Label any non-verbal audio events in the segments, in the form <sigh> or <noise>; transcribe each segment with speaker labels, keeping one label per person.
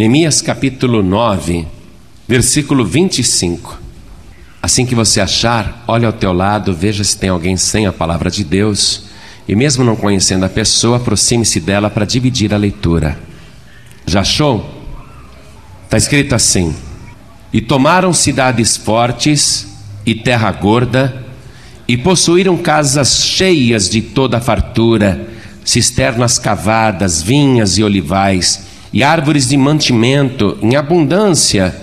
Speaker 1: Neemias capítulo 9, versículo 25. Assim que você achar, olhe ao teu lado, veja se tem alguém sem a palavra de Deus, e mesmo não conhecendo a pessoa, aproxime-se dela para dividir a leitura. Já achou? Está escrito assim: E tomaram cidades fortes e terra gorda, e possuíram casas cheias de toda fartura, cisternas cavadas, vinhas e olivais, e árvores de mantimento em abundância,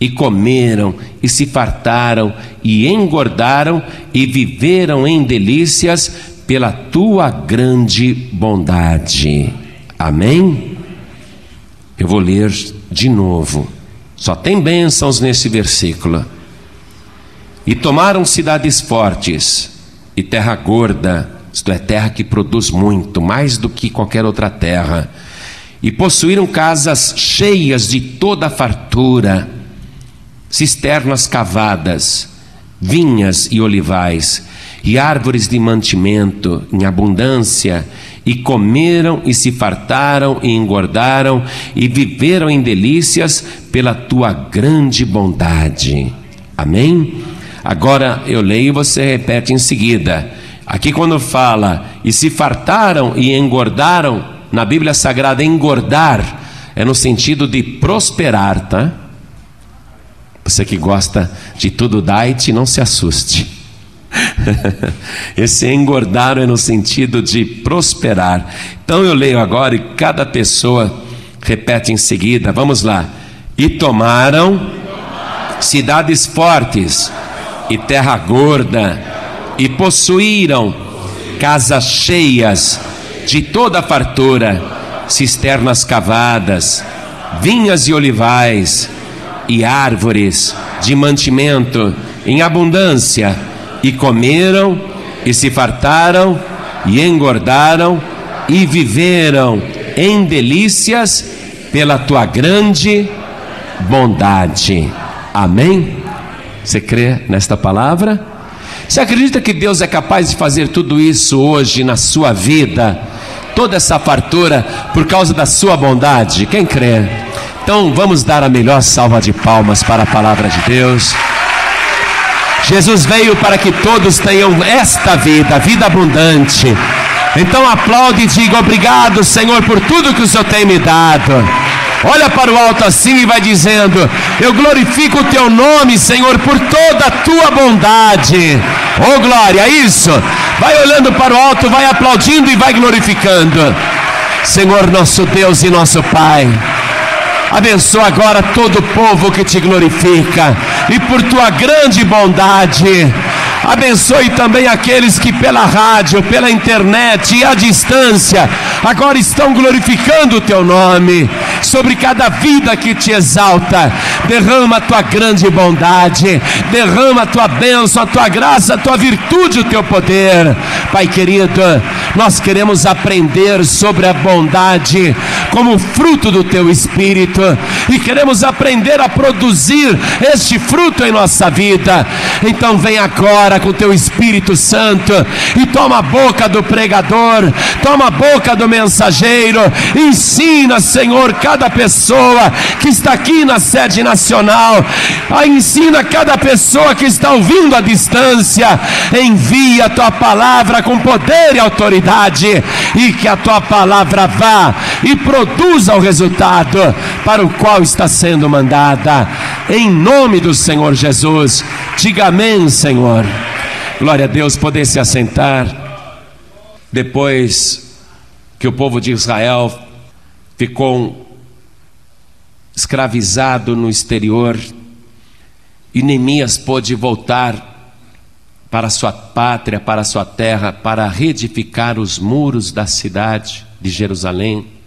Speaker 1: e comeram, e se fartaram, e engordaram, e viveram em delícias pela tua grande bondade. Amém? Eu vou ler de novo. Só tem bênçãos nesse versículo. E tomaram cidades fortes e terra gorda, isto é, terra que produz muito, mais do que qualquer outra terra. E possuíram casas cheias de toda fartura, cisternas cavadas, vinhas e olivais, e árvores de mantimento em abundância, e comeram e se fartaram e engordaram e viveram em delícias pela tua grande bondade. Amém? Agora eu leio e você repete em seguida. Aqui quando fala e se fartaram e engordaram, na Bíblia Sagrada engordar é no sentido de prosperar, tá? Você que gosta de tudo diet, não se assuste. <laughs> Esse engordar é no sentido de prosperar. Então eu leio agora e cada pessoa repete em seguida. Vamos lá. E tomaram cidades fortes e terra gorda, e possuíram casas cheias de toda fartura, cisternas cavadas, vinhas e olivais, e árvores de mantimento em abundância, e comeram, e se fartaram, e engordaram, e viveram em delícias pela tua grande bondade. Amém? Você crê nesta palavra? Você acredita que Deus é capaz de fazer tudo isso hoje na sua vida? Toda essa fartura por causa da sua bondade? Quem crê? Então vamos dar a melhor salva de palmas para a palavra de Deus. Jesus veio para que todos tenham esta vida, vida abundante. Então aplaude e diga obrigado, Senhor, por tudo que o Senhor tem me dado. Olha para o alto assim e vai dizendo: Eu glorifico o teu nome, Senhor, por toda a tua bondade. Oh glória, isso. Vai olhando para o alto, vai aplaudindo e vai glorificando. Senhor, nosso Deus e nosso Pai. Abençoa agora todo o povo que te glorifica e por tua grande bondade. Abençoe também aqueles que pela rádio, pela internet e à distância agora estão glorificando o teu nome. Sobre cada vida que te exalta, derrama a tua grande bondade, derrama a tua bênção, a tua graça, a tua virtude, o teu poder. Pai querido, nós queremos aprender sobre a bondade como fruto do teu espírito e queremos aprender a produzir este fruto em nossa vida. Então vem agora com teu Espírito Santo e toma a boca do pregador, toma a boca do mensageiro, ensina, Senhor, cada pessoa que está aqui na sede nacional, ensina cada pessoa que está ouvindo à distância, envia a tua palavra com poder e autoridade e que a tua palavra vá e produza o resultado para o qual está sendo mandada. Em nome do Senhor Jesus, diga amém, Senhor. Glória a Deus, poder se assentar. Depois que o povo de Israel ficou escravizado no exterior, e Neemias pôde voltar para sua pátria, para sua terra, para reedificar os muros da cidade de Jerusalém.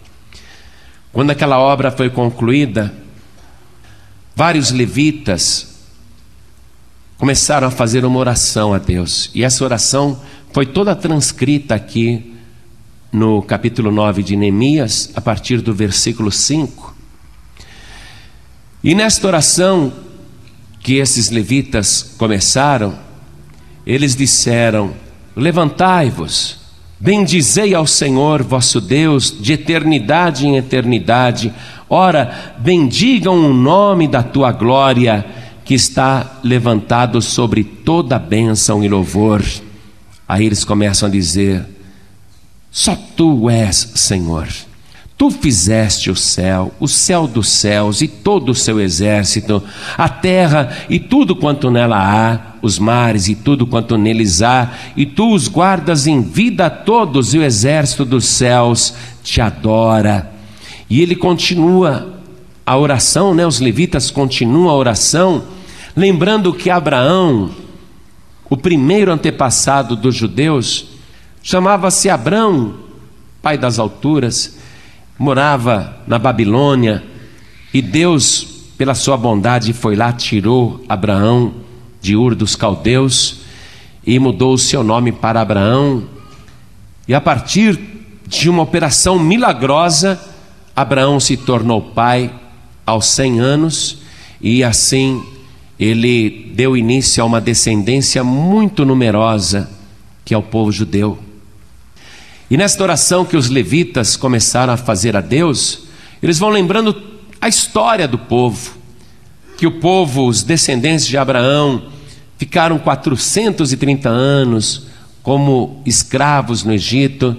Speaker 1: Quando aquela obra foi concluída, vários levitas começaram a fazer uma oração a Deus, e essa oração foi toda transcrita aqui no capítulo 9 de Neemias, a partir do versículo 5. E nesta oração que esses levitas começaram, eles disseram: Levantai-vos, bendizei ao Senhor vosso Deus de eternidade em eternidade, Ora, bendigam o nome da tua glória, que está levantado sobre toda bênção e louvor. Aí eles começam a dizer: Só tu és Senhor. Tu fizeste o céu, o céu dos céus e todo o seu exército, a terra e tudo quanto nela há, os mares e tudo quanto neles há, e tu os guardas em vida a todos, e o exército dos céus te adora. E ele continua a oração, né? Os levitas continuam a oração, lembrando que Abraão, o primeiro antepassado dos judeus, chamava-se Abrão, pai das alturas morava na Babilônia e Deus, pela sua bondade, foi lá, tirou Abraão de Ur dos Caldeus e mudou o seu nome para Abraão. E a partir de uma operação milagrosa, Abraão se tornou pai aos 100 anos e assim ele deu início a uma descendência muito numerosa, que é o povo judeu. E nesta oração que os levitas começaram a fazer a Deus, eles vão lembrando a história do povo, que o povo, os descendentes de Abraão, ficaram 430 anos como escravos no Egito,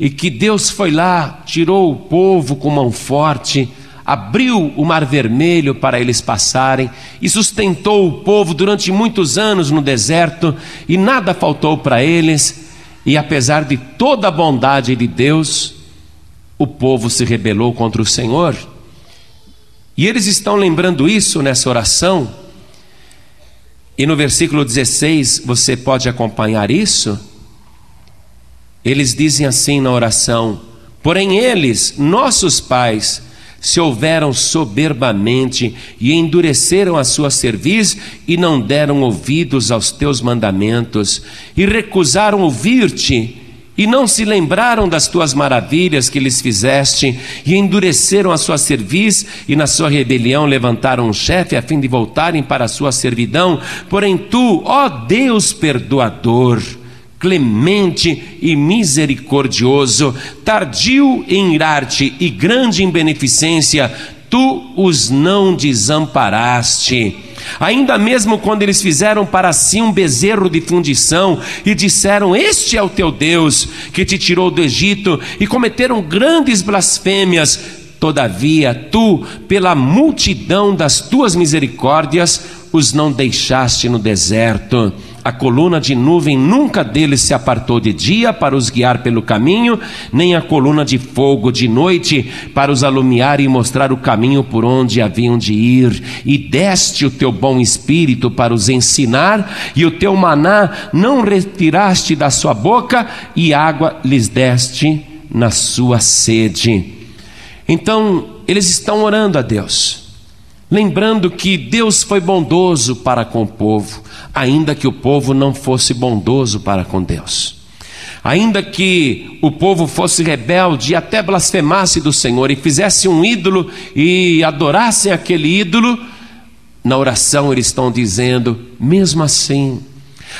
Speaker 1: e que Deus foi lá, tirou o povo com mão forte, abriu o mar vermelho para eles passarem e sustentou o povo durante muitos anos no deserto, e nada faltou para eles e apesar de toda a bondade de Deus, o povo se rebelou contra o Senhor. E eles estão lembrando isso nessa oração. E no versículo 16, você pode acompanhar isso. Eles dizem assim na oração: Porém, eles, nossos pais, se houveram soberbamente e endureceram a sua cerviz e não deram ouvidos aos teus mandamentos e recusaram ouvir-te e não se lembraram das tuas maravilhas que lhes fizeste e endureceram a sua cerviz e na sua rebelião levantaram um chefe a fim de voltarem para a sua servidão, porém tu, ó Deus perdoador, clemente e misericordioso, tardio em irar-te e grande em beneficência, tu os não desamparaste. Ainda mesmo quando eles fizeram para si um bezerro de fundição e disseram: Este é o teu Deus que te tirou do Egito, e cometeram grandes blasfêmias, todavia tu, pela multidão das tuas misericórdias, os não deixaste no deserto. A coluna de nuvem nunca deles se apartou de dia para os guiar pelo caminho, nem a coluna de fogo de noite para os alumiar e mostrar o caminho por onde haviam de ir. E deste o teu bom espírito para os ensinar, e o teu maná não retiraste da sua boca, e água lhes deste na sua sede. Então, eles estão orando a Deus lembrando que Deus foi bondoso para com o povo, ainda que o povo não fosse bondoso para com Deus. Ainda que o povo fosse rebelde e até blasfemasse do Senhor e fizesse um ídolo e adorasse aquele ídolo, na oração eles estão dizendo, mesmo assim,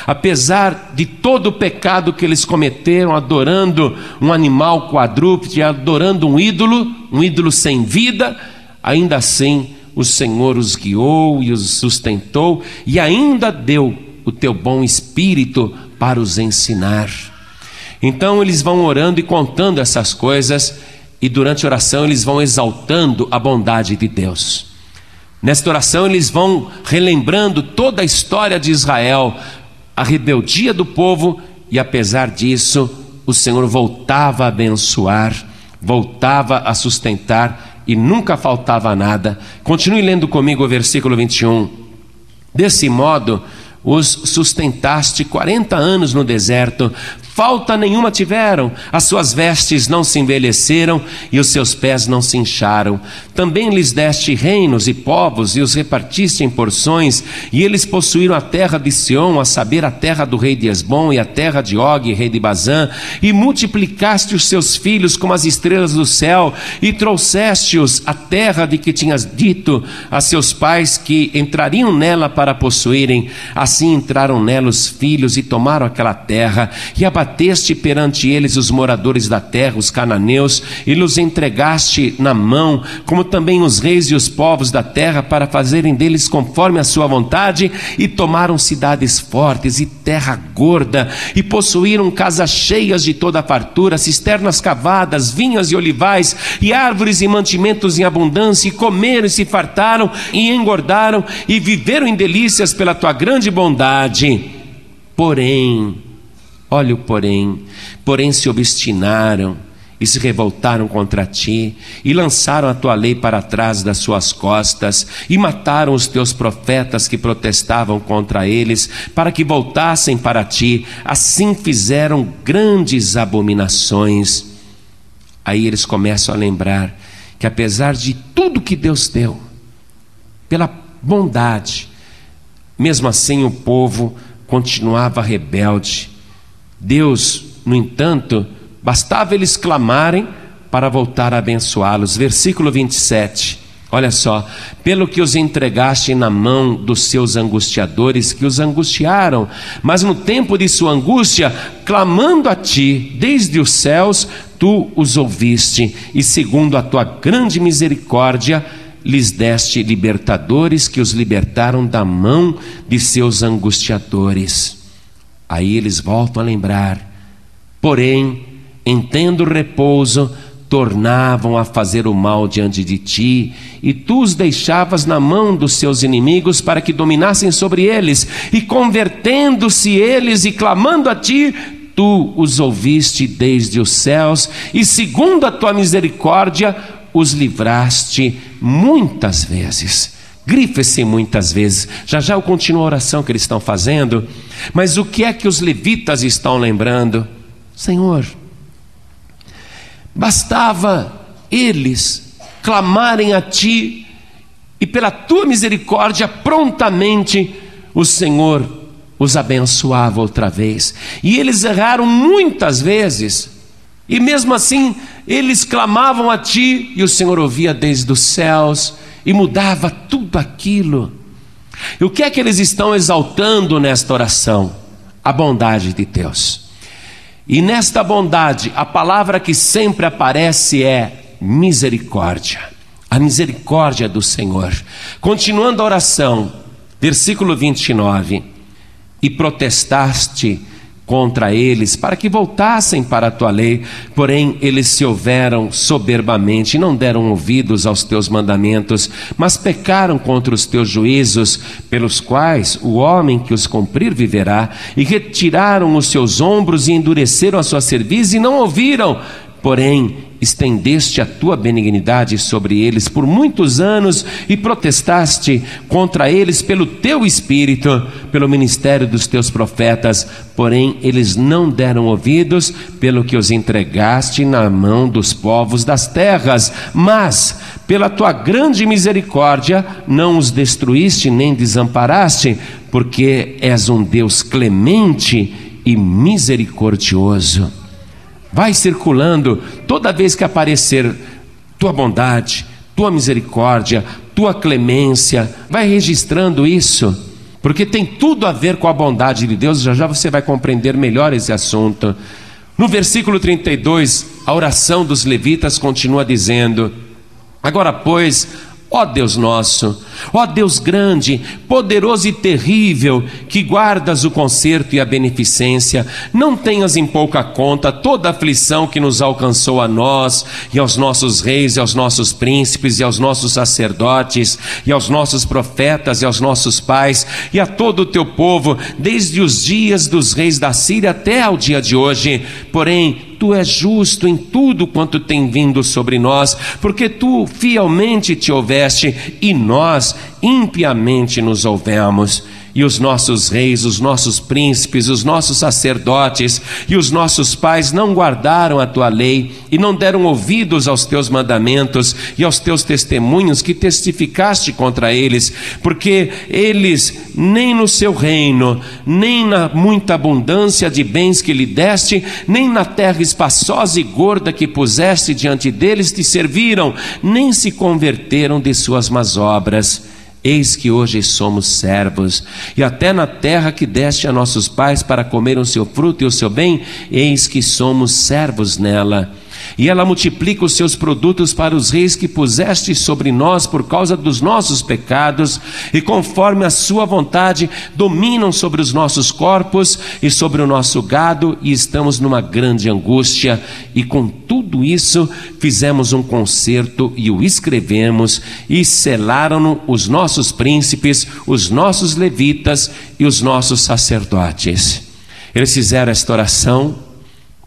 Speaker 1: apesar de todo o pecado que eles cometeram, adorando um animal quadrúpede, adorando um ídolo, um ídolo sem vida, ainda assim o Senhor os guiou e os sustentou e ainda deu o teu bom espírito para os ensinar. Então eles vão orando e contando essas coisas, e durante a oração eles vão exaltando a bondade de Deus. Nesta oração eles vão relembrando toda a história de Israel, a rebeldia do povo, e apesar disso, o Senhor voltava a abençoar, voltava a sustentar e nunca faltava nada. Continue lendo comigo o versículo 21. Desse modo, os sustentaste 40 anos no deserto, falta nenhuma tiveram, as suas vestes não se envelheceram e os seus pés não se incharam. Também lhes deste reinos e povos e os repartiste em porções, e eles possuíram a terra de Sião, a saber, a terra do rei de Esbom e a terra de Og, rei de Bazã, e multiplicaste os seus filhos como as estrelas do céu, e trouxeste-os à terra de que tinhas dito a seus pais que entrariam nela para possuírem. Assim entraram nela os filhos e tomaram aquela terra, e abateram abateste perante eles os moradores da terra, os cananeus, e los entregaste na mão, como também os reis e os povos da terra, para fazerem deles conforme a sua vontade, e tomaram cidades fortes e terra gorda, e possuíram casas cheias de toda a fartura, cisternas cavadas, vinhas e olivais, e árvores e mantimentos em abundância, e comeram e se fartaram, e engordaram, e viveram em delícias pela tua grande bondade. Porém, olha porém, porém se obstinaram e se revoltaram contra ti, e lançaram a tua lei para trás das suas costas, e mataram os teus profetas que protestavam contra eles, para que voltassem para ti, assim fizeram grandes abominações. Aí eles começam a lembrar que apesar de tudo que Deus deu, pela bondade, mesmo assim o povo continuava rebelde. Deus, no entanto, bastava eles clamarem para voltar a abençoá-los. Versículo 27. Olha só, pelo que os entregaste na mão dos seus angustiadores que os angustiaram, mas no tempo de sua angústia, clamando a ti desde os céus, tu os ouviste, e segundo a tua grande misericórdia, lhes deste libertadores que os libertaram da mão de seus angustiadores. Aí eles voltam a lembrar, porém, em tendo repouso, tornavam a fazer o mal diante de ti, e tu os deixavas na mão dos seus inimigos para que dominassem sobre eles, e convertendo-se eles e clamando a ti, tu os ouviste desde os céus, e segundo a tua misericórdia, os livraste muitas vezes. Grife-se muitas vezes. Já já eu continuo a oração que eles estão fazendo. Mas o que é que os levitas estão lembrando? Senhor, bastava eles clamarem a Ti e pela Tua misericórdia prontamente o Senhor os abençoava outra vez. E eles erraram muitas vezes. E mesmo assim, eles clamavam a ti e o Senhor ouvia desde os céus e mudava tudo aquilo. E o que é que eles estão exaltando nesta oração? A bondade de Deus. E nesta bondade, a palavra que sempre aparece é misericórdia. A misericórdia do Senhor. Continuando a oração, versículo 29. E protestaste contra eles, para que voltassem para a tua lei. Porém, eles se houveram soberbamente não deram ouvidos aos teus mandamentos, mas pecaram contra os teus juízos, pelos quais o homem que os cumprir viverá, e retiraram os seus ombros e endureceram a sua cerviz e não ouviram. Porém, estendeste a tua benignidade sobre eles por muitos anos e protestaste contra eles pelo teu espírito, pelo ministério dos teus profetas, porém eles não deram ouvidos, pelo que os entregaste na mão dos povos das terras, mas pela tua grande misericórdia não os destruíste nem desamparaste, porque és um Deus clemente e misericordioso Vai circulando toda vez que aparecer tua bondade, tua misericórdia, tua clemência, vai registrando isso, porque tem tudo a ver com a bondade de Deus, já já você vai compreender melhor esse assunto. No versículo 32, a oração dos levitas continua dizendo: Agora, pois, Ó Deus nosso, ó Deus grande, poderoso e terrível, que guardas o conserto e a beneficência, não tenhas em pouca conta toda a aflição que nos alcançou a nós, e aos nossos reis, e aos nossos príncipes, e aos nossos sacerdotes, e aos nossos profetas, e aos nossos pais, e a todo o teu povo, desde os dias dos reis da Síria até ao dia de hoje. Porém, tu és justo em tudo quanto tem vindo sobre nós, porque tu fielmente te houveste e nós impiamente nos houvemos e os nossos reis, os nossos príncipes, os nossos sacerdotes e os nossos pais não guardaram a tua lei e não deram ouvidos aos teus mandamentos e aos teus testemunhos que testificaste contra eles, porque eles nem no seu reino, nem na muita abundância de bens que lhe deste, nem na terra espaçosa e gorda que puseste diante deles te serviram, nem se converteram de suas más obras Eis que hoje somos servos, e até na terra que deste a nossos pais para comer o seu fruto e o seu bem, eis que somos servos nela. E ela multiplica os seus produtos para os reis que puseste sobre nós por causa dos nossos pecados, e conforme a sua vontade, dominam sobre os nossos corpos e sobre o nosso gado, e estamos numa grande angústia. E com tudo isso, fizemos um concerto e o escrevemos, e selaram-no os nossos príncipes, os nossos levitas e os nossos sacerdotes. Eles fizeram esta oração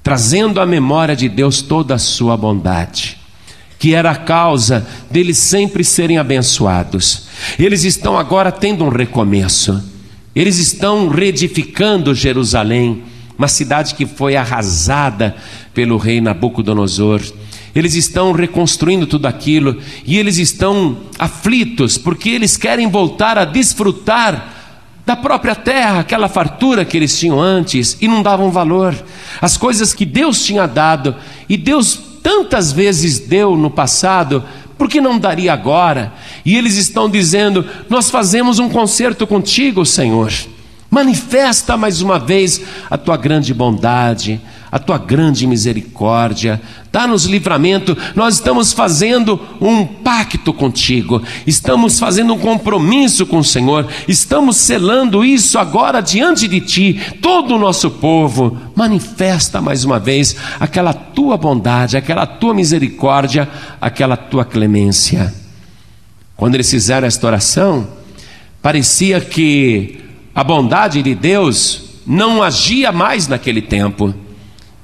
Speaker 1: trazendo à memória de Deus toda a sua bondade, que era a causa deles sempre serem abençoados. Eles estão agora tendo um recomeço, eles estão reedificando Jerusalém, uma cidade que foi arrasada pelo rei Nabucodonosor. Eles estão reconstruindo tudo aquilo e eles estão aflitos porque eles querem voltar a desfrutar da própria terra, aquela fartura que eles tinham antes e não davam valor. As coisas que Deus tinha dado e Deus tantas vezes deu no passado, por que não daria agora? E eles estão dizendo: Nós fazemos um concerto contigo, Senhor. Manifesta mais uma vez a tua grande bondade, a tua grande misericórdia, dá-nos livramento. Nós estamos fazendo um pacto contigo, estamos fazendo um compromisso com o Senhor, estamos selando isso agora diante de ti. Todo o nosso povo manifesta mais uma vez aquela tua bondade, aquela tua misericórdia, aquela tua clemência. Quando eles fizeram esta oração, parecia que a bondade de Deus não agia mais naquele tempo.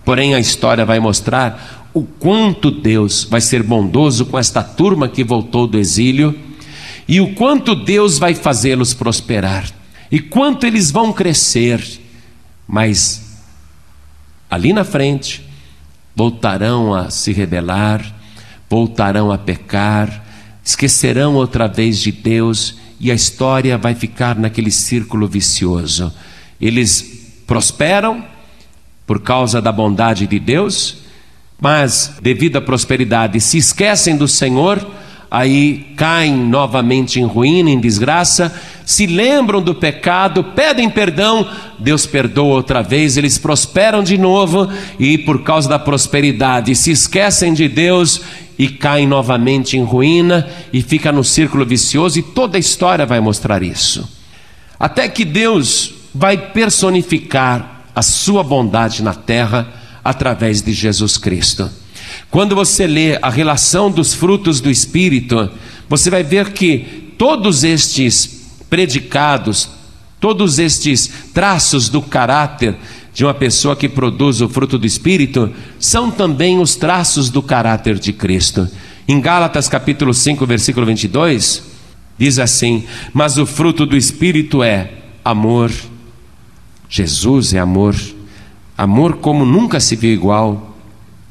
Speaker 1: Porém, a história vai mostrar o quanto Deus vai ser bondoso com esta turma que voltou do exílio e o quanto Deus vai fazê-los prosperar e quanto eles vão crescer. Mas ali na frente voltarão a se rebelar, voltarão a pecar, esquecerão outra vez de Deus e a história vai ficar naquele círculo vicioso. Eles prosperam por causa da bondade de Deus, mas devido à prosperidade se esquecem do Senhor, aí caem novamente em ruína, em desgraça, se lembram do pecado, pedem perdão, Deus perdoa outra vez, eles prosperam de novo e por causa da prosperidade se esquecem de Deus e caem novamente em ruína e fica no círculo vicioso e toda a história vai mostrar isso. Até que Deus vai personificar a sua bondade na terra através de Jesus Cristo. Quando você lê a relação dos frutos do Espírito, você vai ver que todos estes predicados, todos estes traços do caráter de uma pessoa que produz o fruto do Espírito são também os traços do caráter de Cristo. Em Gálatas capítulo 5, versículo 22, diz assim: Mas o fruto do Espírito é amor. Jesus é amor. Amor como nunca se viu igual.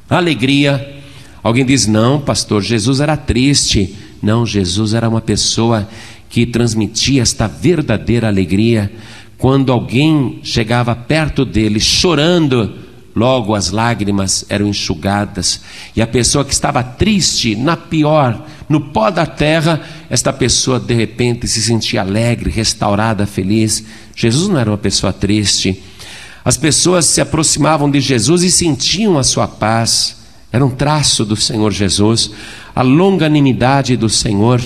Speaker 1: Alegria. Alguém diz: Não, pastor, Jesus era triste. Não, Jesus era uma pessoa que transmitia esta verdadeira alegria. Quando alguém chegava perto dele chorando, logo as lágrimas eram enxugadas, e a pessoa que estava triste, na pior, no pó da terra, esta pessoa de repente se sentia alegre, restaurada, feliz. Jesus não era uma pessoa triste. As pessoas se aproximavam de Jesus e sentiam a sua paz. Era um traço do Senhor Jesus, a longanimidade do Senhor,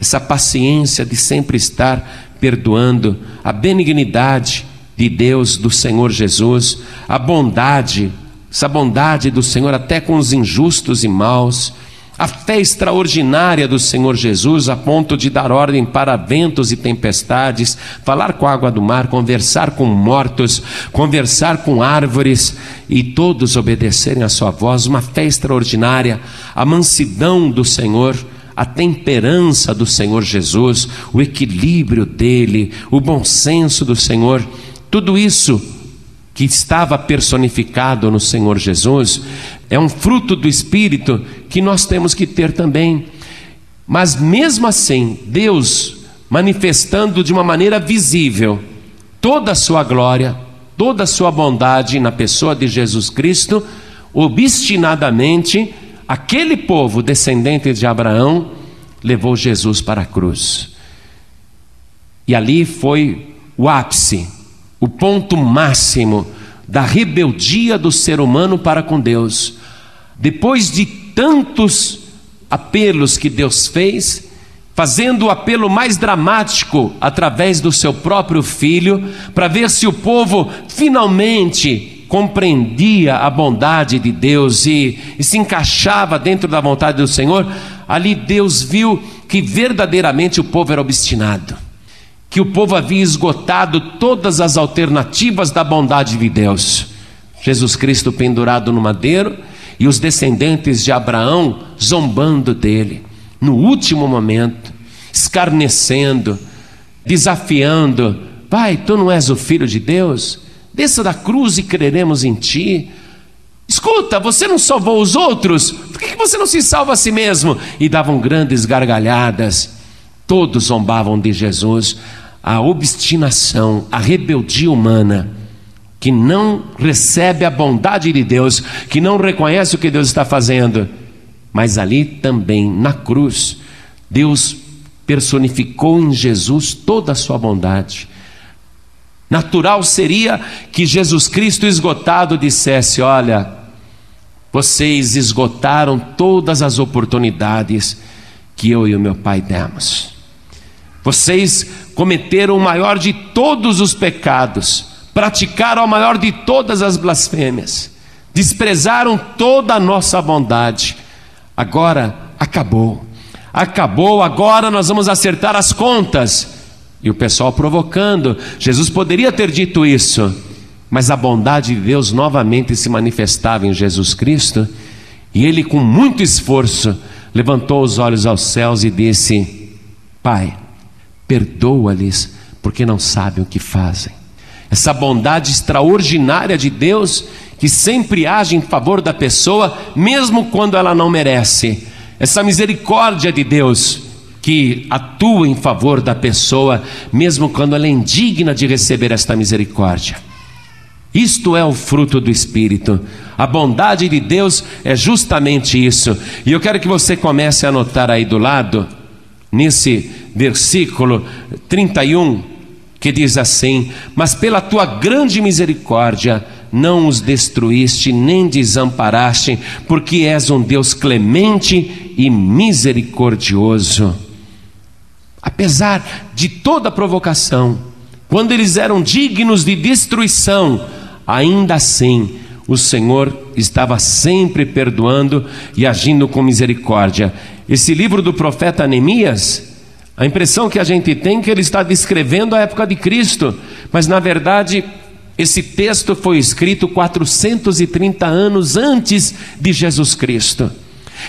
Speaker 1: essa paciência de sempre estar perdoando, a benignidade de Deus, do Senhor Jesus, a bondade, essa bondade do Senhor até com os injustos e maus, a fé extraordinária do Senhor Jesus a ponto de dar ordem para ventos e tempestades, falar com a água do mar, conversar com mortos, conversar com árvores e todos obedecerem a sua voz, uma fé extraordinária, a mansidão do Senhor a temperança do Senhor Jesus, o equilíbrio dele, o bom senso do Senhor, tudo isso que estava personificado no Senhor Jesus, é um fruto do Espírito que nós temos que ter também. Mas mesmo assim, Deus manifestando de uma maneira visível toda a sua glória, toda a sua bondade na pessoa de Jesus Cristo, obstinadamente aquele povo descendente de Abraão levou Jesus para a cruz. E ali foi o ápice, o ponto máximo da rebeldia do ser humano para com Deus. Depois de tantos apelos que Deus fez, fazendo o apelo mais dramático através do seu próprio filho, para ver se o povo finalmente compreendia a bondade de Deus e, e, se encaixava dentro da vontade do Senhor, ali Deus viu que verdadeiramente o povo era obstinado, que o povo havia esgotado todas as alternativas da bondade de Deus. Jesus Cristo pendurado no madeiro e os descendentes de Abraão zombando dele, no último momento, escarnecendo, desafiando: Pai, tu não és o filho de Deus? Desça da cruz e creremos em ti. Escuta, você não salvou os outros, por que você não se salva a si mesmo? E davam grandes gargalhadas. Todos zombavam de Jesus. A obstinação, a rebeldia humana que não recebe a bondade de Deus, que não reconhece o que Deus está fazendo. Mas ali também, na cruz, Deus personificou em Jesus toda a sua bondade. Natural seria que Jesus Cristo esgotado dissesse: Olha, vocês esgotaram todas as oportunidades que eu e o meu Pai demos. Vocês cometeram o maior de todos os pecados praticaram a maior de todas as blasfêmias, desprezaram toda a nossa bondade. Agora acabou, acabou, agora nós vamos acertar as contas. E o pessoal provocando, Jesus poderia ter dito isso, mas a bondade de Deus novamente se manifestava em Jesus Cristo, e ele, com muito esforço, levantou os olhos aos céus e disse: Pai, perdoa-lhes, porque não sabem o que fazem essa bondade extraordinária de Deus que sempre age em favor da pessoa, mesmo quando ela não merece. Essa misericórdia de Deus que atua em favor da pessoa, mesmo quando ela é indigna de receber esta misericórdia. Isto é o fruto do Espírito. A bondade de Deus é justamente isso. E eu quero que você comece a anotar aí do lado, nesse versículo 31 que diz assim: Mas pela tua grande misericórdia não os destruíste nem desamparaste, porque és um Deus clemente e misericordioso. Apesar de toda provocação, quando eles eram dignos de destruição, ainda assim o Senhor estava sempre perdoando e agindo com misericórdia. Esse livro do profeta Neemias a impressão que a gente tem é que ele está descrevendo a época de Cristo, mas na verdade esse texto foi escrito 430 anos antes de Jesus Cristo.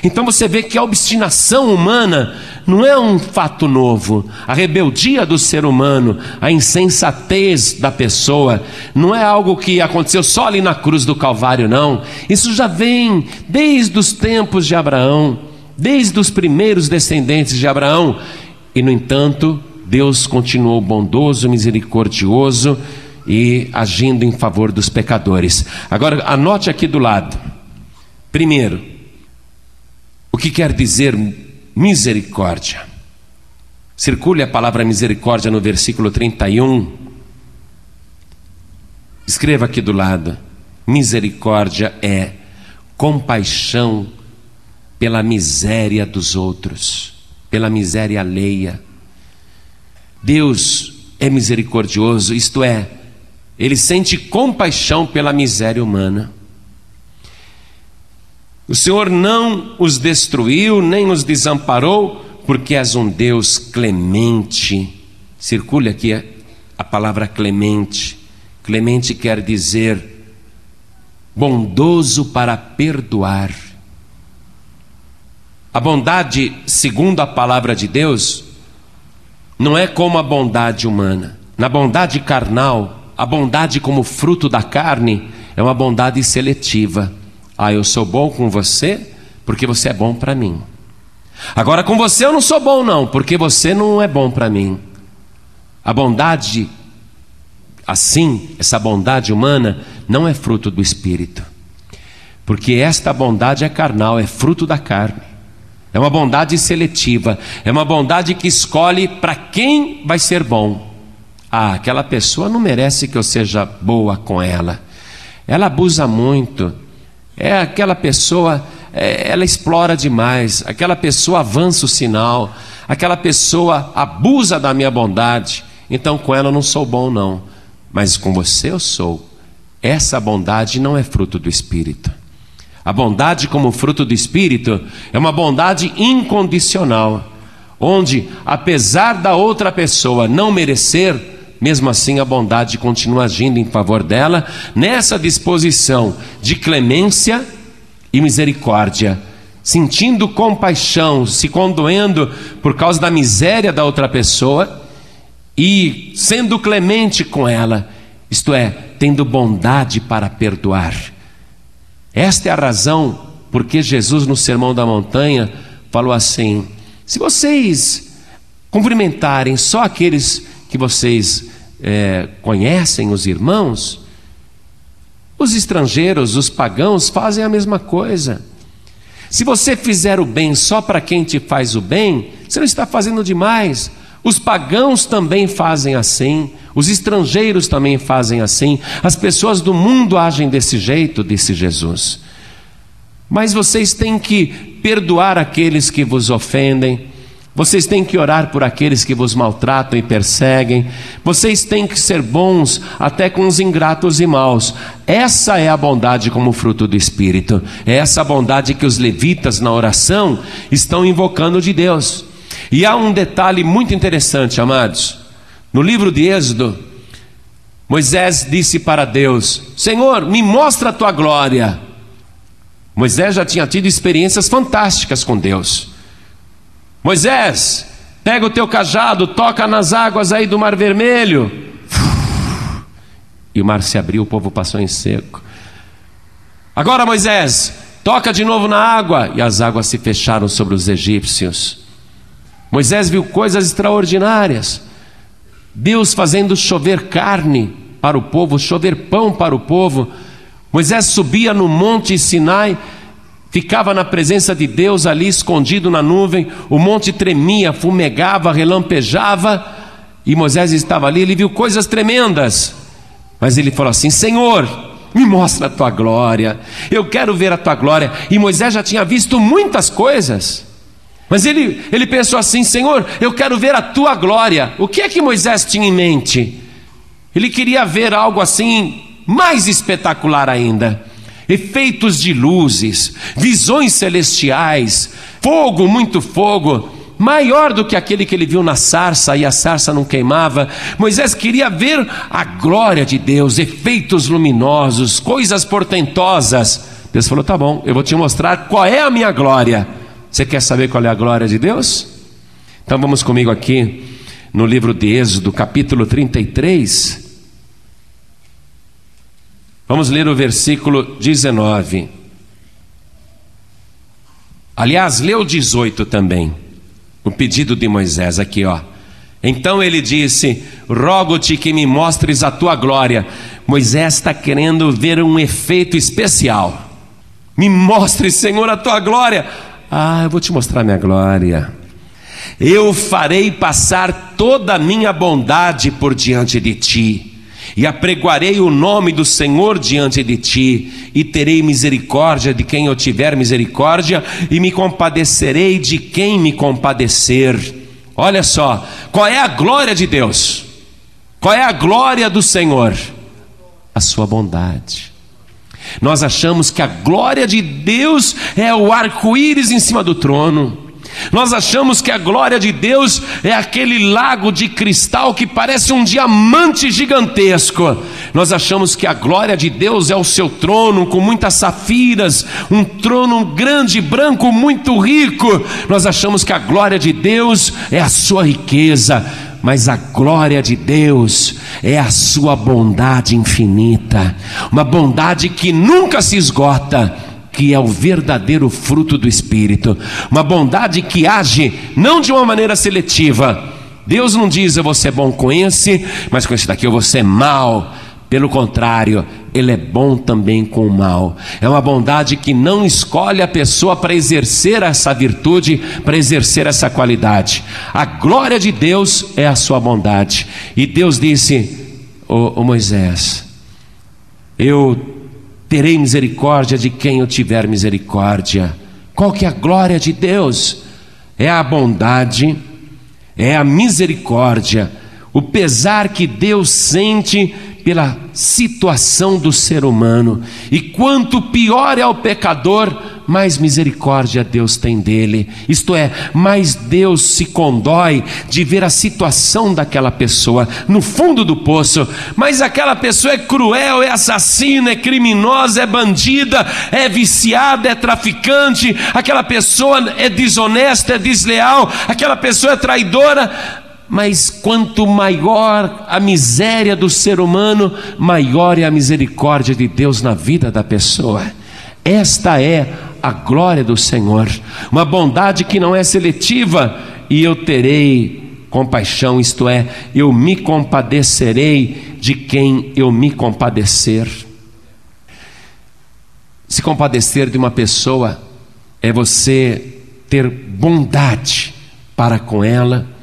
Speaker 1: Então você vê que a obstinação humana não é um fato novo. A rebeldia do ser humano, a insensatez da pessoa, não é algo que aconteceu só ali na cruz do Calvário, não. Isso já vem desde os tempos de Abraão, desde os primeiros descendentes de Abraão. E, no entanto, Deus continuou bondoso, misericordioso e agindo em favor dos pecadores. Agora, anote aqui do lado. Primeiro, o que quer dizer misericórdia? Circule a palavra misericórdia no versículo 31. Escreva aqui do lado: misericórdia é compaixão pela miséria dos outros pela miséria alheia. Deus é misericordioso, isto é, ele sente compaixão pela miséria humana. O Senhor não os destruiu, nem os desamparou, porque és um Deus clemente. Circule aqui a palavra clemente. Clemente quer dizer bondoso para perdoar. A bondade, segundo a palavra de Deus, não é como a bondade humana. Na bondade carnal, a bondade como fruto da carne é uma bondade seletiva. Ah, eu sou bom com você porque você é bom para mim. Agora com você eu não sou bom não, porque você não é bom para mim. A bondade assim, essa bondade humana não é fruto do espírito. Porque esta bondade é carnal, é fruto da carne. É uma bondade seletiva, é uma bondade que escolhe para quem vai ser bom. Ah, aquela pessoa não merece que eu seja boa com ela. Ela abusa muito. É aquela pessoa, é, ela explora demais. Aquela pessoa avança o sinal. Aquela pessoa abusa da minha bondade. Então com ela eu não sou bom, não. Mas com você eu sou. Essa bondade não é fruto do Espírito. A bondade, como fruto do Espírito, é uma bondade incondicional, onde, apesar da outra pessoa não merecer, mesmo assim a bondade continua agindo em favor dela, nessa disposição de clemência e misericórdia, sentindo compaixão, se condoendo por causa da miséria da outra pessoa e sendo clemente com ela, isto é, tendo bondade para perdoar. Esta é a razão porque Jesus, no Sermão da Montanha, falou assim: se vocês cumprimentarem só aqueles que vocês é, conhecem, os irmãos, os estrangeiros, os pagãos fazem a mesma coisa. Se você fizer o bem só para quem te faz o bem, você não está fazendo demais. Os pagãos também fazem assim, os estrangeiros também fazem assim, as pessoas do mundo agem desse jeito, disse Jesus. Mas vocês têm que perdoar aqueles que vos ofendem, vocês têm que orar por aqueles que vos maltratam e perseguem, vocês têm que ser bons até com os ingratos e maus. Essa é a bondade como fruto do Espírito, é essa bondade que os levitas na oração estão invocando de Deus. E há um detalhe muito interessante, amados. No livro de Êxodo, Moisés disse para Deus: Senhor, me mostra a tua glória. Moisés já tinha tido experiências fantásticas com Deus. Moisés, pega o teu cajado, toca nas águas aí do Mar Vermelho. E o mar se abriu, o povo passou em seco. Agora, Moisés, toca de novo na água, e as águas se fecharam sobre os egípcios. Moisés viu coisas extraordinárias. Deus fazendo chover carne para o povo, chover pão para o povo. Moisés subia no monte Sinai, ficava na presença de Deus ali escondido na nuvem. O monte tremia, fumegava, relampejava. E Moisés estava ali, ele viu coisas tremendas. Mas ele falou assim: Senhor, me mostra a tua glória, eu quero ver a tua glória. E Moisés já tinha visto muitas coisas. Mas ele, ele pensou assim: Senhor, eu quero ver a tua glória. O que é que Moisés tinha em mente? Ele queria ver algo assim mais espetacular ainda. Efeitos de luzes, visões celestiais, fogo, muito fogo, maior do que aquele que ele viu na sarça e a sarça não queimava. Moisés queria ver a glória de Deus, efeitos luminosos, coisas portentosas. Deus falou: tá bom, eu vou te mostrar qual é a minha glória. Você quer saber qual é a glória de Deus? Então vamos comigo aqui no livro de Êxodo, capítulo 33. Vamos ler o versículo 19. Aliás, leu 18 também. O pedido de Moisés aqui, ó. Então ele disse: Rogo-te que me mostres a tua glória. Moisés está querendo ver um efeito especial. Me mostre, Senhor, a tua glória. Ah, eu vou te mostrar minha glória. Eu farei passar toda a minha bondade por diante de ti, e apregoarei o nome do Senhor diante de ti, e terei misericórdia de quem eu tiver misericórdia, e me compadecerei de quem me compadecer. Olha só, qual é a glória de Deus? Qual é a glória do Senhor? A sua bondade. Nós achamos que a glória de Deus é o arco-íris em cima do trono. Nós achamos que a glória de Deus é aquele lago de cristal que parece um diamante gigantesco. Nós achamos que a glória de Deus é o seu trono com muitas safiras, um trono grande, branco, muito rico. Nós achamos que a glória de Deus é a sua riqueza mas a glória de Deus é a sua bondade infinita, uma bondade que nunca se esgota, que é o verdadeiro fruto do Espírito, uma bondade que age não de uma maneira seletiva. Deus não diz eu vou ser bom com esse, mas com esse daqui eu vou ser mal. Pelo contrário, Ele é bom também com o mal. É uma bondade que não escolhe a pessoa para exercer essa virtude, para exercer essa qualidade. A glória de Deus é a sua bondade. E Deus disse: Ô, Moisés, eu terei misericórdia de quem eu tiver misericórdia. Qual que é a glória de Deus? É a bondade, é a misericórdia, o pesar que Deus sente pela situação do ser humano. E quanto pior é o pecador, mais misericórdia Deus tem dele. Isto é, mais Deus se condói de ver a situação daquela pessoa no fundo do poço. Mas aquela pessoa é cruel, é assassina, é criminosa, é bandida, é viciada, é traficante. Aquela pessoa é desonesta, é desleal. Aquela pessoa é traidora mas quanto maior a miséria do ser humano, maior é a misericórdia de Deus na vida da pessoa. Esta é a glória do Senhor, uma bondade que não é seletiva, e eu terei compaixão, isto é, eu me compadecerei de quem eu me compadecer. Se compadecer de uma pessoa é você ter bondade para com ela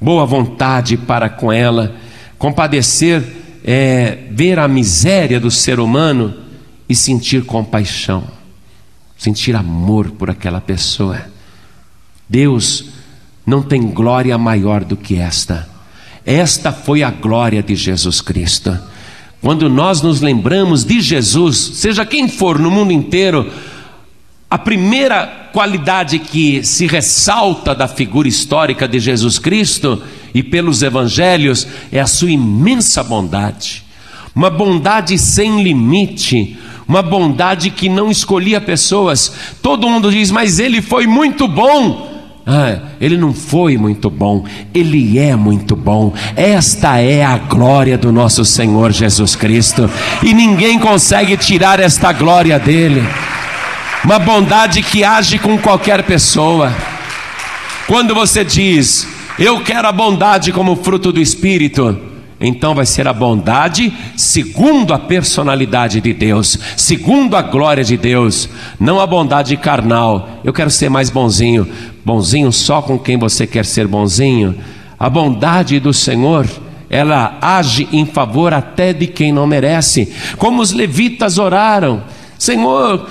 Speaker 1: boa vontade para com ela, compadecer é ver a miséria do ser humano e sentir compaixão, sentir amor por aquela pessoa. Deus não tem glória maior do que esta. Esta foi a glória de Jesus Cristo. Quando nós nos lembramos de Jesus, seja quem for no mundo inteiro, a primeira qualidade que se ressalta da figura histórica de Jesus Cristo e pelos evangelhos é a sua imensa bondade. Uma bondade sem limite, uma bondade que não escolhia pessoas. Todo mundo diz, mas ele foi muito bom. Ah, ele não foi muito bom, ele é muito bom. Esta é a glória do nosso Senhor Jesus Cristo, e ninguém consegue tirar esta glória dele uma bondade que age com qualquer pessoa. Quando você diz, eu quero a bondade como fruto do Espírito, então vai ser a bondade segundo a personalidade de Deus, segundo a glória de Deus, não a bondade carnal. Eu quero ser mais bonzinho, bonzinho só com quem você quer ser bonzinho. A bondade do Senhor, ela age em favor até de quem não merece, como os levitas oraram. Senhor,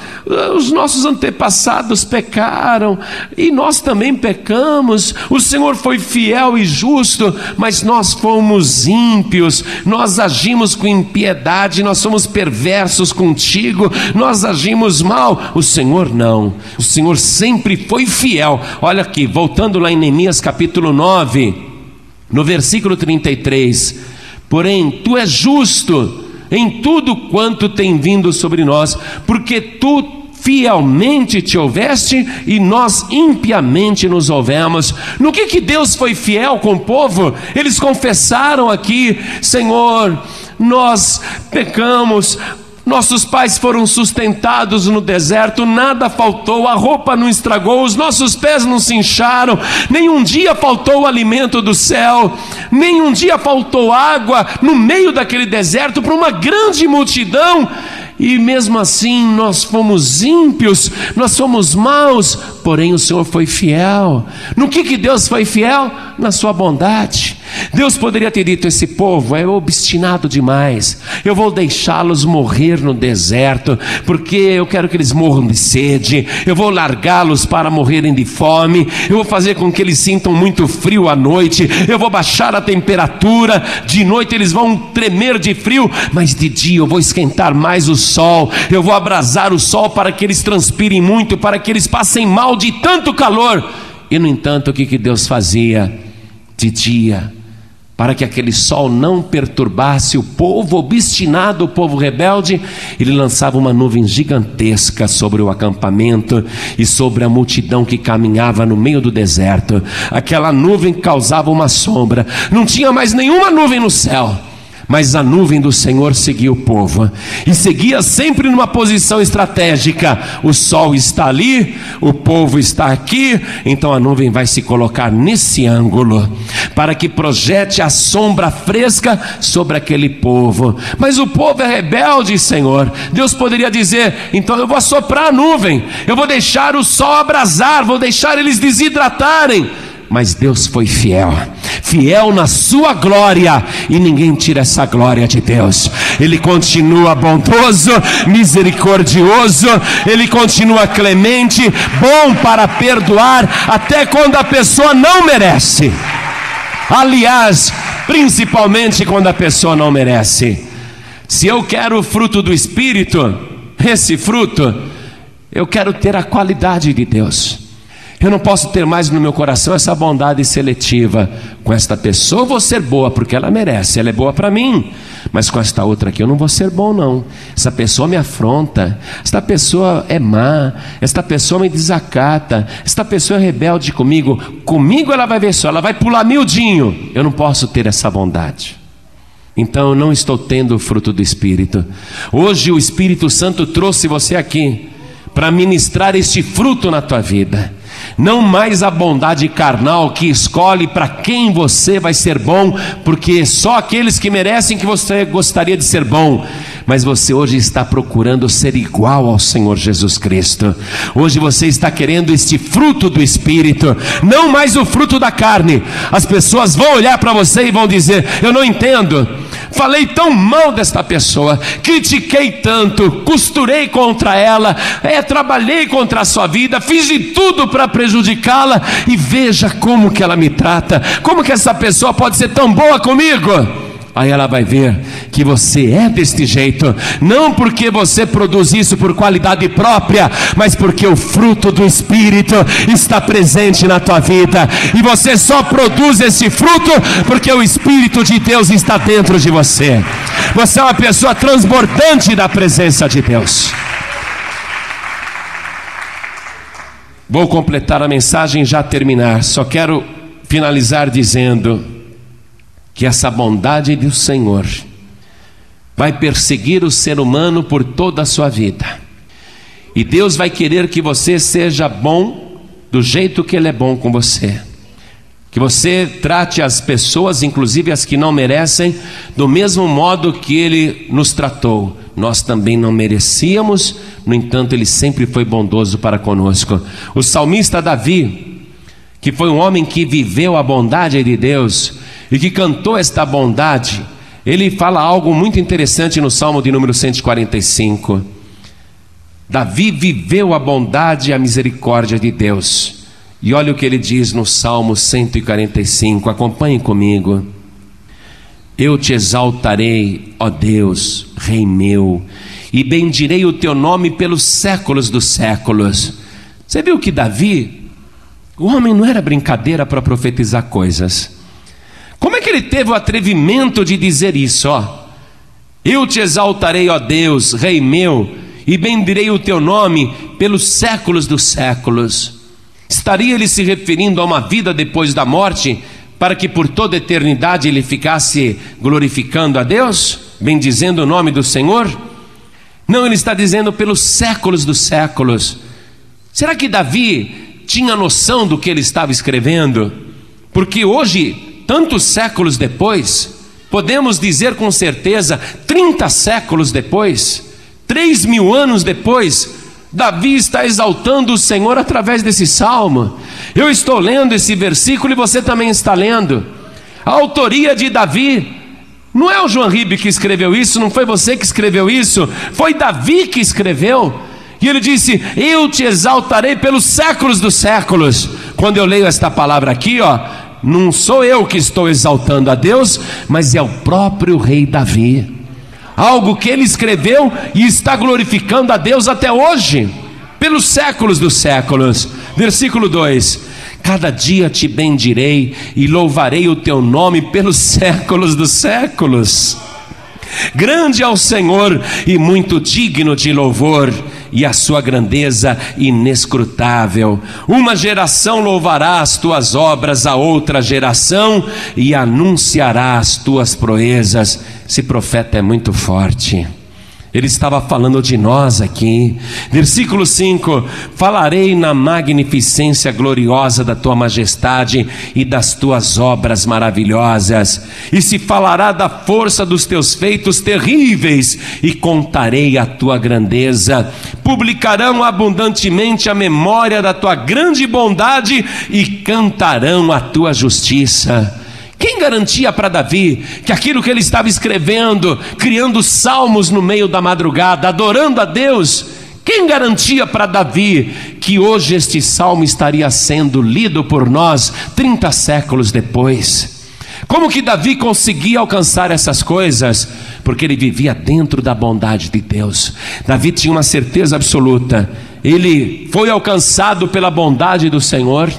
Speaker 1: os nossos antepassados pecaram e nós também pecamos. O Senhor foi fiel e justo, mas nós fomos ímpios, nós agimos com impiedade, nós somos perversos contigo, nós agimos mal. O Senhor não, o Senhor sempre foi fiel. Olha aqui, voltando lá em Neemias capítulo 9, no versículo 33: Porém, tu és justo em tudo quanto tem vindo sobre nós, porque tu fielmente te houveste e nós impiamente nos houvemos. No que que Deus foi fiel com o povo? Eles confessaram aqui, Senhor, nós pecamos, nossos pais foram sustentados no deserto, nada faltou, a roupa não estragou, os nossos pés não se incharam, nenhum dia faltou o alimento do céu, nenhum dia faltou água no meio daquele deserto para uma grande multidão e mesmo assim nós fomos ímpios, nós fomos maus, porém o Senhor foi fiel. No que, que Deus foi fiel? Na sua bondade. Deus poderia ter dito: esse povo é obstinado demais, eu vou deixá-los morrer no deserto, porque eu quero que eles morram de sede, eu vou largá-los para morrerem de fome, eu vou fazer com que eles sintam muito frio à noite, eu vou baixar a temperatura, de noite eles vão tremer de frio, mas de dia eu vou esquentar mais os sol, eu vou abrasar o sol para que eles transpirem muito, para que eles passem mal de tanto calor. E no entanto, o que, que Deus fazia? De dia, para que aquele sol não perturbasse o povo obstinado, o povo rebelde, ele lançava uma nuvem gigantesca sobre o acampamento e sobre a multidão que caminhava no meio do deserto. Aquela nuvem causava uma sombra, não tinha mais nenhuma nuvem no céu Mas a nuvem do Senhor seguia o povo e seguia sempre numa posição estratégica. O sol está ali, o povo está aqui, então a nuvem vai se colocar nesse ângulo para que projete a sombra fresca sobre aquele povo. Mas o povo é rebelde, Senhor. Deus poderia dizer: então eu vou assoprar a nuvem, eu vou deixar o sol abrasar, vou deixar eles desidratarem mas Deus foi fiel, fiel na sua glória, e ninguém tira essa glória de Deus. Ele continua bondoso, misericordioso, ele continua clemente, bom para perdoar, até quando a pessoa não merece. Aliás, principalmente quando a pessoa não merece. Se eu quero o fruto do Espírito, esse fruto, eu quero ter a qualidade de Deus. Eu não posso ter mais no meu coração essa bondade seletiva. Com esta pessoa eu vou ser boa porque ela merece, ela é boa para mim. Mas com esta outra aqui eu não vou ser bom, não. Essa pessoa me afronta, esta pessoa é má, esta pessoa me desacata, esta pessoa é rebelde comigo. Comigo ela vai ver só, ela vai pular miudinho. Eu não posso ter essa bondade. Então eu não estou tendo o fruto do Espírito. Hoje o Espírito Santo trouxe você aqui para ministrar este fruto na tua vida não mais a bondade carnal que escolhe para quem você vai ser bom, porque só aqueles que merecem que você gostaria de ser bom, mas você hoje está procurando ser igual ao Senhor Jesus Cristo. Hoje você está querendo este fruto do Espírito, não mais o fruto da carne. As pessoas vão olhar para você e vão dizer: Eu não entendo falei tão mal desta pessoa, critiquei tanto, costurei contra ela, é, trabalhei contra a sua vida, fiz de tudo para prejudicá-la e veja como que ela me trata, como que essa pessoa pode ser tão boa comigo? Aí ela vai ver que você é deste jeito, não porque você produz isso por qualidade própria, mas porque o fruto do Espírito está presente na tua vida, e você só produz esse fruto porque o Espírito de Deus está dentro de você. Você é uma pessoa transbordante da presença de Deus. Vou completar a mensagem e já terminar. Só quero finalizar dizendo que essa bondade do Senhor vai perseguir o ser humano por toda a sua vida. E Deus vai querer que você seja bom do jeito que Ele é bom com você. Que você trate as pessoas, inclusive as que não merecem, do mesmo modo que Ele nos tratou. Nós também não merecíamos, no entanto, Ele sempre foi bondoso para conosco. O salmista Davi, que foi um homem que viveu a bondade de Deus, e que cantou esta bondade, ele fala algo muito interessante no Salmo de número 145. Davi viveu a bondade e a misericórdia de Deus. E olha o que ele diz no Salmo 145, acompanhe comigo. Eu te exaltarei, ó Deus, Rei meu, e bendirei o teu nome pelos séculos dos séculos. Você viu que Davi, o homem não era brincadeira para profetizar coisas. Como é que ele teve o atrevimento de dizer isso? Ó, eu te exaltarei, ó Deus, Rei meu, e bendirei o teu nome pelos séculos dos séculos. Estaria ele se referindo a uma vida depois da morte, para que por toda a eternidade ele ficasse glorificando a Deus, bendizendo o nome do Senhor? Não, ele está dizendo pelos séculos dos séculos. Será que Davi tinha noção do que ele estava escrevendo? Porque hoje tantos séculos depois, podemos dizer com certeza, 30 séculos depois, 3 mil anos depois, Davi está exaltando o Senhor através desse salmo. Eu estou lendo esse versículo e você também está lendo. A autoria de Davi. Não é o João Ribe que escreveu isso, não foi você que escreveu isso, foi Davi que escreveu. E ele disse: Eu te exaltarei pelos séculos dos séculos. Quando eu leio esta palavra aqui, ó, não sou eu que estou exaltando a Deus, mas é o próprio rei Davi. Algo que ele escreveu e está glorificando a Deus até hoje, pelos séculos dos séculos. Versículo 2: Cada dia te bendirei e louvarei o teu nome pelos <laughs> séculos dos séculos. Grande é o Senhor e muito digno de louvor e a sua grandeza inescrutável. Uma geração louvará as tuas obras a outra geração e anunciará as tuas proezas. Esse profeta é muito forte. Ele estava falando de nós aqui. Versículo 5: Falarei na magnificência gloriosa da tua majestade e das tuas obras maravilhosas, e se falará da força dos teus feitos terríveis, e contarei a tua grandeza. Publicarão abundantemente a memória da tua grande bondade e cantarão a tua justiça. Quem garantia para Davi que aquilo que ele estava escrevendo, criando salmos no meio da madrugada, adorando a Deus, quem garantia para Davi que hoje este salmo estaria sendo lido por nós 30 séculos depois? Como que Davi conseguia alcançar essas coisas? Porque ele vivia dentro da bondade de Deus. Davi tinha uma certeza absoluta. Ele foi alcançado pela bondade do Senhor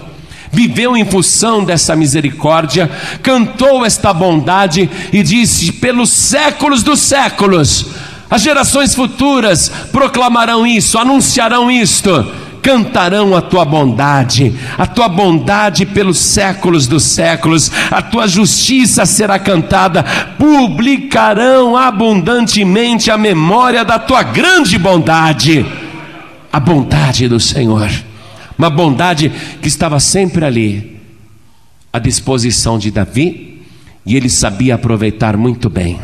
Speaker 1: viveu em função dessa misericórdia, cantou esta bondade e disse: pelos séculos dos séculos, as gerações futuras proclamarão isso, anunciarão isto cantarão a tua bondade, a tua bondade pelos séculos dos séculos, a tua justiça será cantada, publicarão abundantemente a memória da tua grande bondade, a bondade do Senhor uma bondade que estava sempre ali, à disposição de Davi, e ele sabia aproveitar muito bem.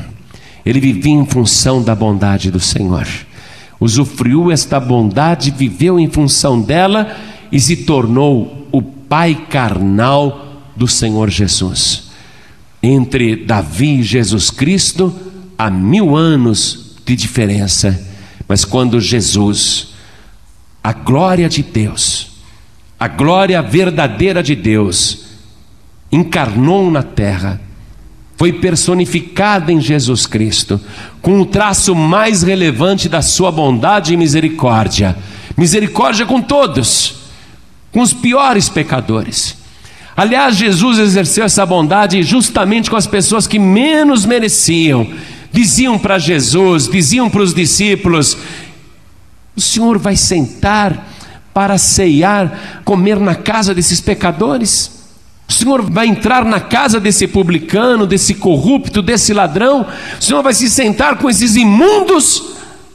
Speaker 1: Ele vivia em função da bondade do Senhor, usufruiu esta bondade, viveu em função dela e se tornou o pai carnal do Senhor Jesus. Entre Davi e Jesus Cristo, há mil anos de diferença, mas quando Jesus, a glória de Deus, a glória verdadeira de Deus encarnou na terra, foi personificada em Jesus Cristo, com o traço mais relevante da sua bondade e misericórdia. Misericórdia com todos, com os piores pecadores. Aliás, Jesus exerceu essa bondade justamente com as pessoas que menos mereciam. Diziam para Jesus, diziam para os discípulos: O Senhor vai sentar para ceiar, comer na casa desses pecadores? O Senhor vai entrar na casa desse publicano, desse corrupto, desse ladrão? O Senhor vai se sentar com esses imundos?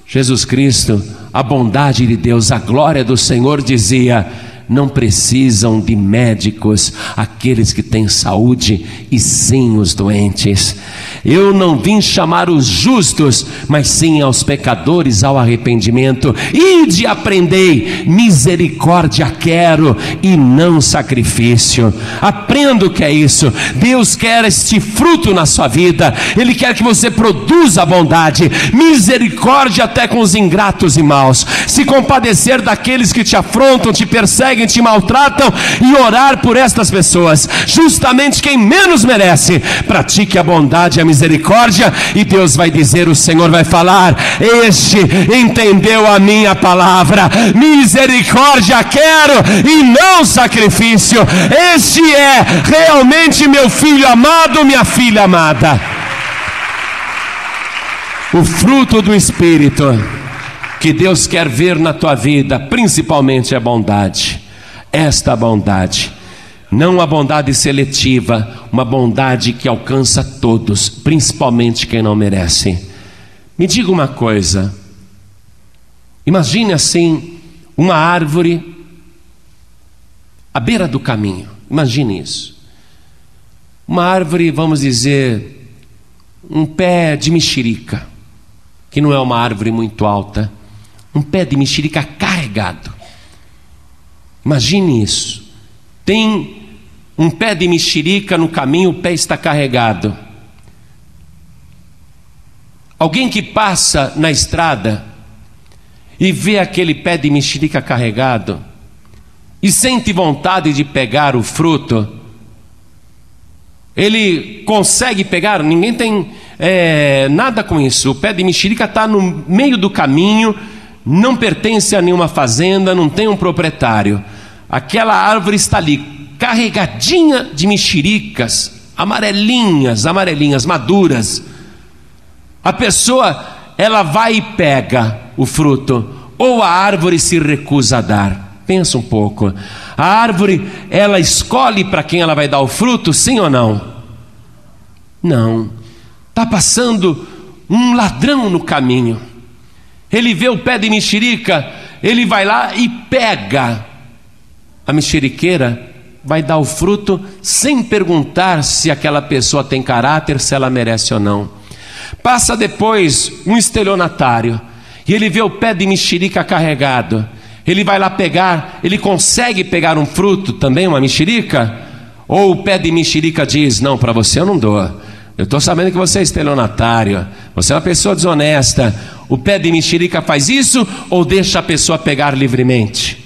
Speaker 1: Jesus Cristo, a bondade de Deus, a glória do Senhor dizia: não precisam de médicos aqueles que têm saúde, e sim os doentes. Eu não vim chamar os justos, mas sim aos pecadores ao arrependimento. Ide aprendei, misericórdia quero e não sacrifício. Aprenda o que é isso. Deus quer este fruto na sua vida. Ele quer que você produza bondade, misericórdia até com os ingratos e maus. Se compadecer daqueles que te afrontam, te perseguem, te maltratam e orar por estas pessoas. Justamente quem menos merece, pratique a bondade e a misericórdia, e Deus vai dizer: o Senhor vai falar, este entendeu a minha palavra, misericórdia quero e não sacrifício, este é realmente meu filho amado, minha filha amada. O fruto do Espírito que Deus quer ver na tua vida, principalmente a bondade. Esta bondade não a bondade seletiva, uma bondade que alcança todos, principalmente quem não merece. Me diga uma coisa. Imagine assim uma árvore à beira do caminho. Imagine isso. Uma árvore, vamos dizer, um pé de mexerica, que não é uma árvore muito alta, um pé de mexerica carregado. Imagine isso. Tem um pé de mexerica no caminho, o pé está carregado. Alguém que passa na estrada e vê aquele pé de mexerica carregado e sente vontade de pegar o fruto, ele consegue pegar, ninguém tem é, nada com isso. O pé de mexerica está no meio do caminho, não pertence a nenhuma fazenda, não tem um proprietário. Aquela árvore está ali, carregadinha de mexericas, amarelinhas, amarelinhas, maduras. A pessoa, ela vai e pega o fruto. ou a árvore se recusa a dar? Pensa um pouco. A árvore, ela escolhe para quem ela vai dar o fruto, sim ou não? Não. Está passando um ladrão no caminho. Ele vê o pé de mexerica, ele vai lá e pega a mexeriqueira, vai dar o fruto sem perguntar se aquela pessoa tem caráter, se ela merece ou não. Passa depois um estelionatário e ele vê o pé de mexerica carregado. Ele vai lá pegar, ele consegue pegar um fruto também, uma mexerica? Ou o pé de mexerica diz: Não, para você eu não dou. Eu estou sabendo que você é estelionatário, você é uma pessoa desonesta. O pé de mexerica faz isso ou deixa a pessoa pegar livremente?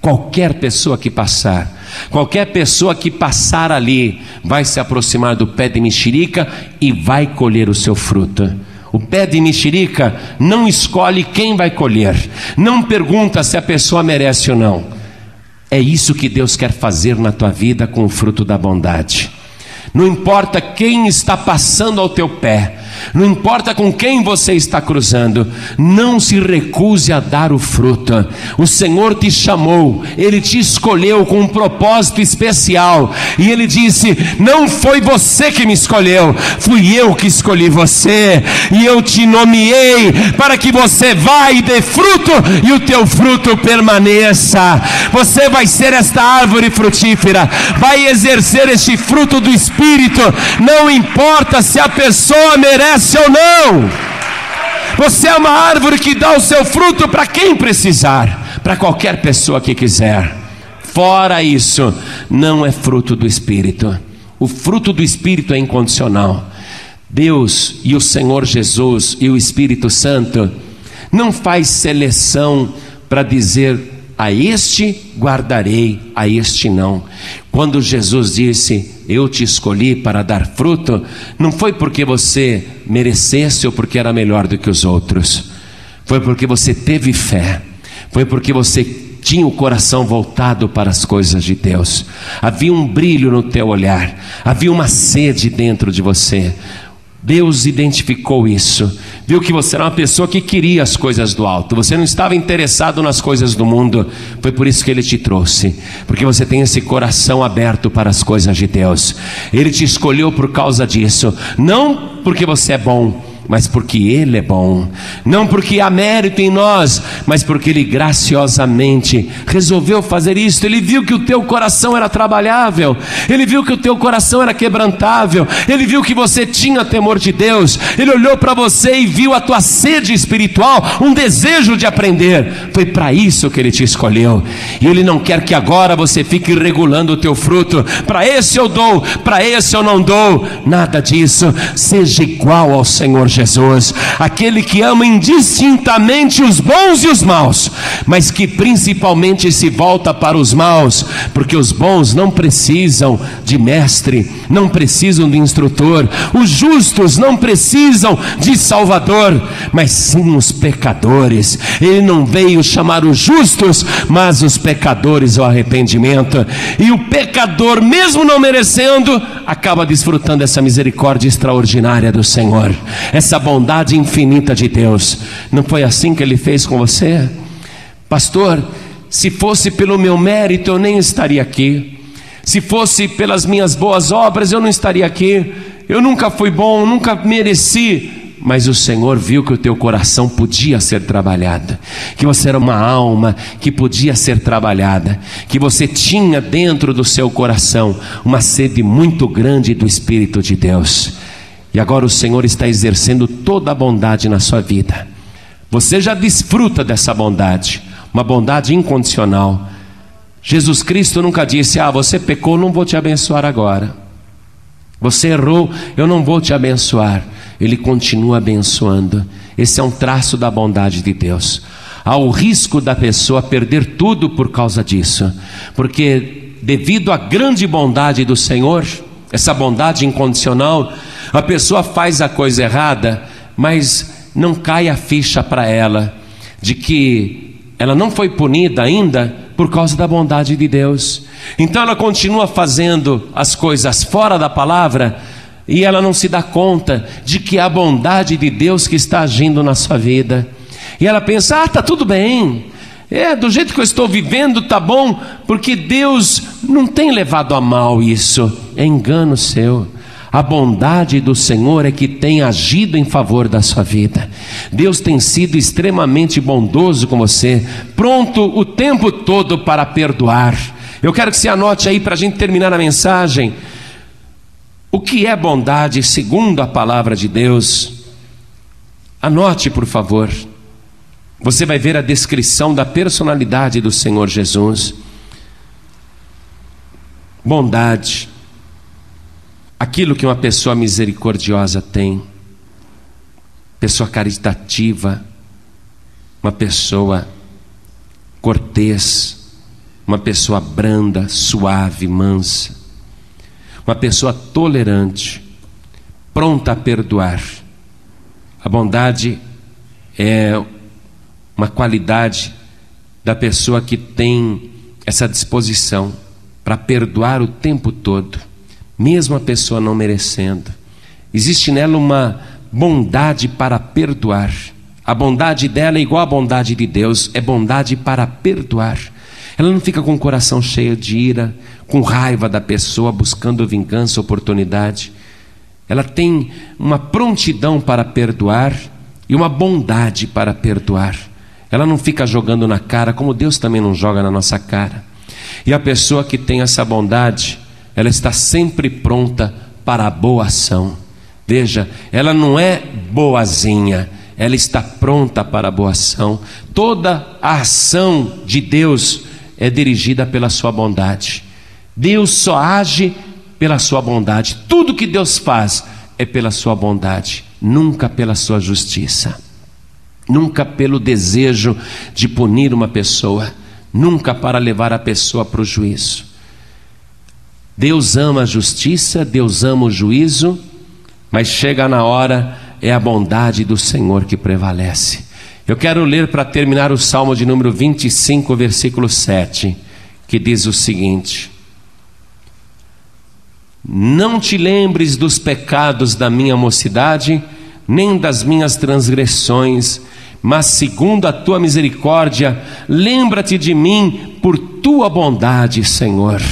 Speaker 1: Qualquer pessoa que passar, qualquer pessoa que passar ali, vai se aproximar do pé de mexerica e vai colher o seu fruto. O pé de mexerica não escolhe quem vai colher, não pergunta se a pessoa merece ou não. É isso que Deus quer fazer na tua vida com o fruto da bondade. Não importa quem está passando ao teu pé, não importa com quem você está cruzando, não se recuse a dar o fruto. O Senhor te chamou, Ele te escolheu com um propósito especial, e Ele disse: Não foi você que me escolheu, fui eu que escolhi você, e eu te nomeei para que você vá e dê fruto e o teu fruto permaneça. Você vai ser esta árvore frutífera, vai exercer este fruto do Espírito, não importa se a pessoa merece ou não. Você é uma árvore que dá o seu fruto para quem precisar, para qualquer pessoa que quiser. Fora isso, não é fruto do Espírito. O fruto do Espírito é incondicional. Deus e o Senhor Jesus e o Espírito Santo não faz seleção para dizer a este guardarei, a este não. Quando Jesus disse: Eu te escolhi para dar fruto, não foi porque você merecesse ou porque era melhor do que os outros, foi porque você teve fé, foi porque você tinha o coração voltado para as coisas de Deus, havia um brilho no teu olhar, havia uma sede dentro de você. Deus identificou isso, viu que você era uma pessoa que queria as coisas do alto, você não estava interessado nas coisas do mundo, foi por isso que Ele te trouxe, porque você tem esse coração aberto para as coisas de Deus, Ele te escolheu por causa disso, não porque você é bom, mas porque Ele é bom, não porque há mérito em nós, mas porque Ele graciosamente resolveu fazer isso. Ele viu que o teu coração era trabalhável, Ele viu que o teu coração era quebrantável, Ele viu que você tinha temor de Deus, Ele olhou para você e viu a tua sede espiritual, um desejo de aprender. Foi para isso que Ele te escolheu, e Ele não quer que agora você fique regulando o teu fruto. Para esse eu dou, para esse eu não dou, nada disso. Seja igual ao Senhor Jesus. Jesus, aquele que ama indistintamente os bons e os maus, mas que principalmente se volta para os maus, porque os bons não precisam de mestre, não precisam de instrutor, os justos não precisam de salvador, mas sim os pecadores. Ele não veio chamar os justos, mas os pecadores ao arrependimento, e o pecador, mesmo não merecendo, acaba desfrutando essa misericórdia extraordinária do Senhor. Essa essa bondade infinita de Deus. Não foi assim que ele fez com você? Pastor, se fosse pelo meu mérito, eu nem estaria aqui. Se fosse pelas minhas boas obras, eu não estaria aqui. Eu nunca fui bom, nunca mereci. Mas o Senhor viu que o teu coração podia ser trabalhado, que você era uma alma que podia ser trabalhada, que você tinha dentro do seu coração uma sede muito grande do Espírito de Deus. E agora o Senhor está exercendo toda a bondade na sua vida. Você já desfruta dessa bondade, uma bondade incondicional. Jesus Cristo nunca disse: Ah, você pecou, não vou te abençoar agora. Você errou, eu não vou te abençoar. Ele continua abençoando. Esse é um traço da bondade de Deus. Há o risco da pessoa perder tudo por causa disso, porque devido à grande bondade do Senhor, essa bondade incondicional, a pessoa faz a coisa errada, mas não cai a ficha para ela de que ela não foi punida ainda por causa da bondade de Deus. Então ela continua fazendo as coisas fora da palavra e ela não se dá conta de que é a bondade de Deus que está agindo na sua vida. E ela pensa: ah, tá tudo bem. É, do jeito que eu estou vivendo tá bom, porque Deus não tem levado a mal isso. É engano seu. A bondade do Senhor é que tem agido em favor da sua vida. Deus tem sido extremamente bondoso com você, pronto o tempo todo para perdoar. Eu quero que você anote aí para a gente terminar a mensagem. O que é bondade segundo a palavra de Deus? Anote, por favor. Você vai ver a descrição da personalidade do Senhor Jesus. Bondade. Aquilo que uma pessoa misericordiosa tem, pessoa caritativa, uma pessoa cortês, uma pessoa branda, suave, mansa, uma pessoa tolerante, pronta a perdoar. A bondade é uma qualidade da pessoa que tem essa disposição para perdoar o tempo todo mesmo a pessoa não merecendo. Existe nela uma bondade para perdoar. A bondade dela é igual à bondade de Deus, é bondade para perdoar. Ela não fica com o coração cheio de ira, com raiva da pessoa, buscando vingança, oportunidade. Ela tem uma prontidão para perdoar e uma bondade para perdoar. Ela não fica jogando na cara, como Deus também não joga na nossa cara. E a pessoa que tem essa bondade, ela está sempre pronta para a boa ação. Veja, ela não é boazinha, ela está pronta para a boa ação. Toda a ação de Deus é dirigida pela sua bondade. Deus só age pela sua bondade. Tudo que Deus faz é pela sua bondade, nunca pela sua justiça. Nunca pelo desejo de punir uma pessoa, nunca para levar a pessoa para o juízo. Deus ama a justiça, Deus ama o juízo, mas chega na hora, é a bondade do Senhor que prevalece. Eu quero ler para terminar o Salmo de número 25, versículo 7, que diz o seguinte: Não te lembres dos pecados da minha mocidade, nem das minhas transgressões, mas segundo a tua misericórdia, lembra-te de mim por tua bondade, Senhor.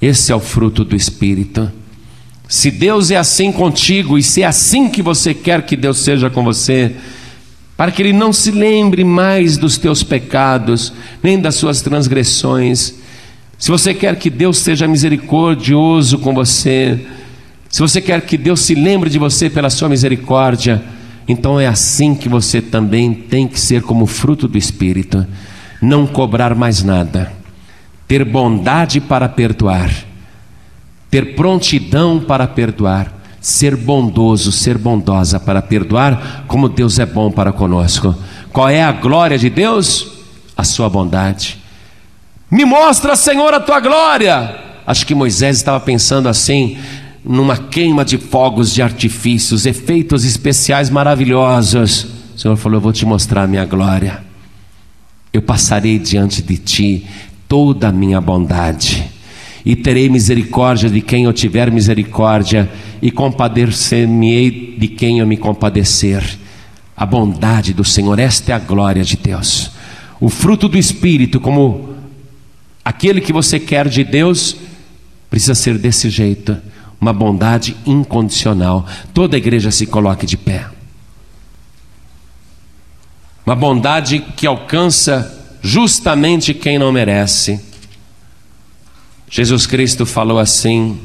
Speaker 1: Esse é o fruto do Espírito. Se Deus é assim contigo e se é assim que você quer que Deus seja com você, para que Ele não se lembre mais dos teus pecados, nem das suas transgressões, se você quer que Deus seja misericordioso com você, se você quer que Deus se lembre de você pela sua misericórdia, então é assim que você também tem que ser como fruto do Espírito, não cobrar mais nada ter bondade para perdoar, ter prontidão para perdoar, ser bondoso, ser bondosa para perdoar, como Deus é bom para conosco. Qual é a glória de Deus? A sua bondade. Me mostra, Senhor, a tua glória. Acho que Moisés estava pensando assim, numa queima de fogos de artifícios, efeitos especiais maravilhosos. O Senhor falou: Eu vou te mostrar a minha glória. Eu passarei diante de ti, toda a minha bondade, e terei misericórdia de quem eu tiver misericórdia, e compadecer-me-ei de quem eu me compadecer. A bondade do Senhor, esta é a glória de Deus. O fruto do Espírito, como aquele que você quer de Deus, precisa ser desse jeito uma bondade incondicional. Toda a igreja se coloque de pé. Uma bondade que alcança justamente quem não merece. Jesus Cristo falou assim: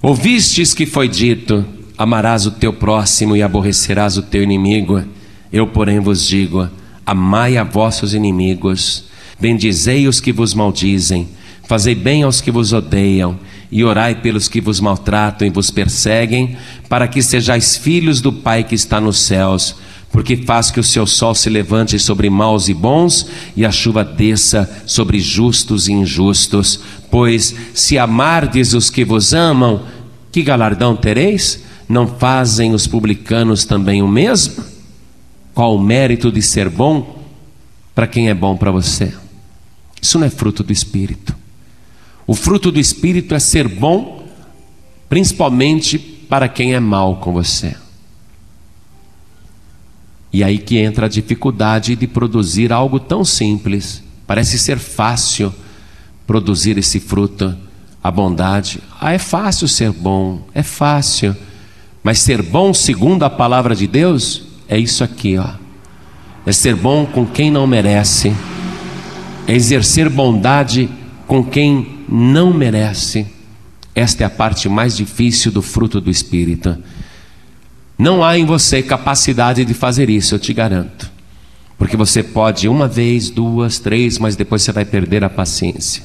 Speaker 1: Ouvistes que foi dito: Amarás o teu próximo e aborrecerás o teu inimigo. Eu, porém, vos digo: Amai a vossos inimigos, bendizei os que vos maldizem, fazei bem aos que vos odeiam, e orai pelos que vos maltratam e vos perseguem, para que sejais filhos do Pai que está nos céus porque faz que o seu sol se levante sobre maus e bons, e a chuva desça sobre justos e injustos. Pois se amardes os que vos amam, que galardão tereis? Não fazem os publicanos também o mesmo? Qual o mérito de ser bom para quem é bom para você? Isso não é fruto do Espírito. O fruto do Espírito é ser bom, principalmente para quem é mal com você. E aí que entra a dificuldade de produzir algo tão simples. Parece ser fácil produzir esse fruto, a bondade. Ah, é fácil ser bom, é fácil. Mas ser bom segundo a palavra de Deus é isso aqui, ó. É ser bom com quem não merece. É exercer bondade com quem não merece. Esta é a parte mais difícil do fruto do espírito. Não há em você capacidade de fazer isso, eu te garanto. Porque você pode uma vez, duas, três, mas depois você vai perder a paciência.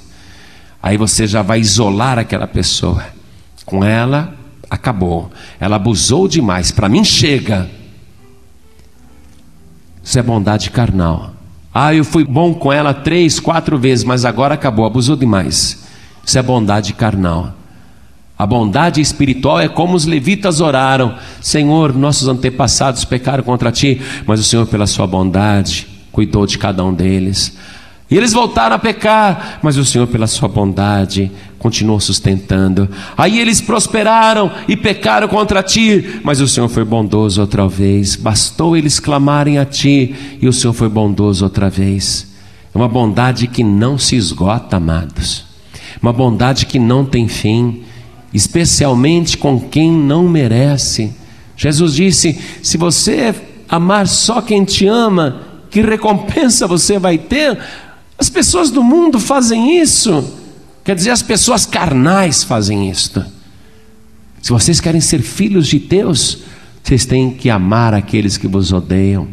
Speaker 1: Aí você já vai isolar aquela pessoa. Com ela, acabou. Ela abusou demais. Para mim, chega. Isso é bondade carnal. Ah, eu fui bom com ela três, quatro vezes, mas agora acabou, abusou demais. Isso é bondade carnal. A bondade espiritual é como os levitas oraram: Senhor, nossos antepassados pecaram contra ti, mas o Senhor, pela sua bondade, cuidou de cada um deles. E eles voltaram a pecar, mas o Senhor, pela sua bondade, continuou sustentando. Aí eles prosperaram e pecaram contra ti, mas o Senhor foi bondoso outra vez. Bastou eles clamarem a ti, e o Senhor foi bondoso outra vez. É uma bondade que não se esgota, amados. Uma bondade que não tem fim especialmente com quem não merece. Jesus disse: se você amar só quem te ama, que recompensa você vai ter? As pessoas do mundo fazem isso. Quer dizer, as pessoas carnais fazem isto. Se vocês querem ser filhos de Deus, vocês têm que amar aqueles que vos odeiam,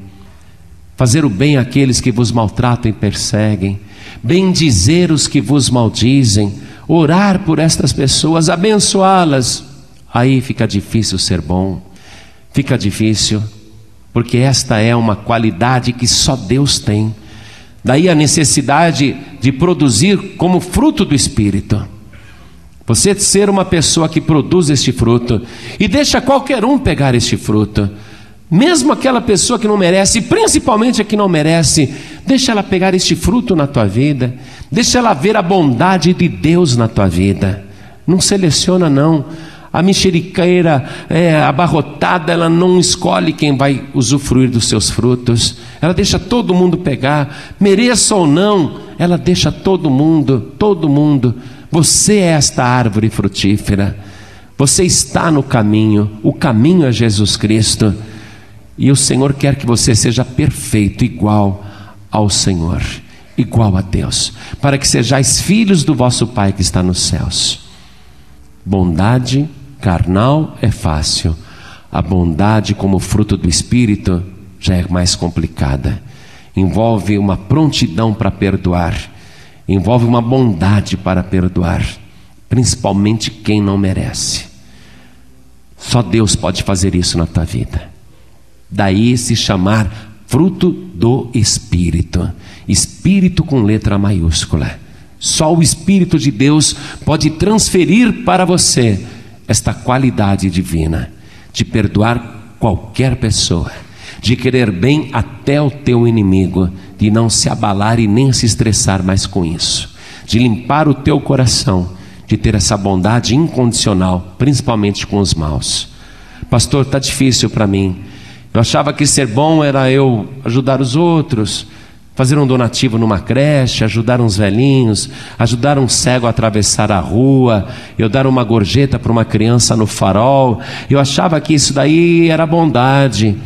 Speaker 1: fazer o bem àqueles que vos maltratam e perseguem, bendizer os que vos maldizem, orar por estas pessoas, abençoá-las. Aí fica difícil ser bom, fica difícil, porque esta é uma qualidade que só Deus tem. Daí a necessidade de produzir como fruto do Espírito. Você ser uma pessoa que produz este fruto e deixa qualquer um pegar este fruto. Mesmo aquela pessoa que não merece, principalmente a que não merece, deixa ela pegar este fruto na tua vida, deixa ela ver a bondade de Deus na tua vida. Não seleciona, não. A mexeriqueira é, abarrotada, ela não escolhe quem vai usufruir dos seus frutos, ela deixa todo mundo pegar, mereça ou não, ela deixa todo mundo, todo mundo. Você é esta árvore frutífera, você está no caminho, o caminho é Jesus Cristo. E o Senhor quer que você seja perfeito, igual ao Senhor, igual a Deus, para que sejais filhos do vosso Pai que está nos céus. Bondade carnal é fácil, a bondade como fruto do Espírito já é mais complicada. Envolve uma prontidão para perdoar, envolve uma bondade para perdoar, principalmente quem não merece. Só Deus pode fazer isso na tua vida. Daí se chamar fruto do Espírito. Espírito com letra maiúscula. Só o Espírito de Deus pode transferir para você esta qualidade divina de perdoar qualquer pessoa, de querer bem até o teu inimigo, de não se abalar e nem se estressar mais com isso, de limpar o teu coração, de ter essa bondade incondicional, principalmente com os maus. Pastor, está difícil para mim. Eu achava que ser bom era eu ajudar os outros, fazer um donativo numa creche, ajudar uns velhinhos, ajudar um cego a atravessar a rua, eu dar uma gorjeta para uma criança no farol. Eu achava que isso daí era bondade.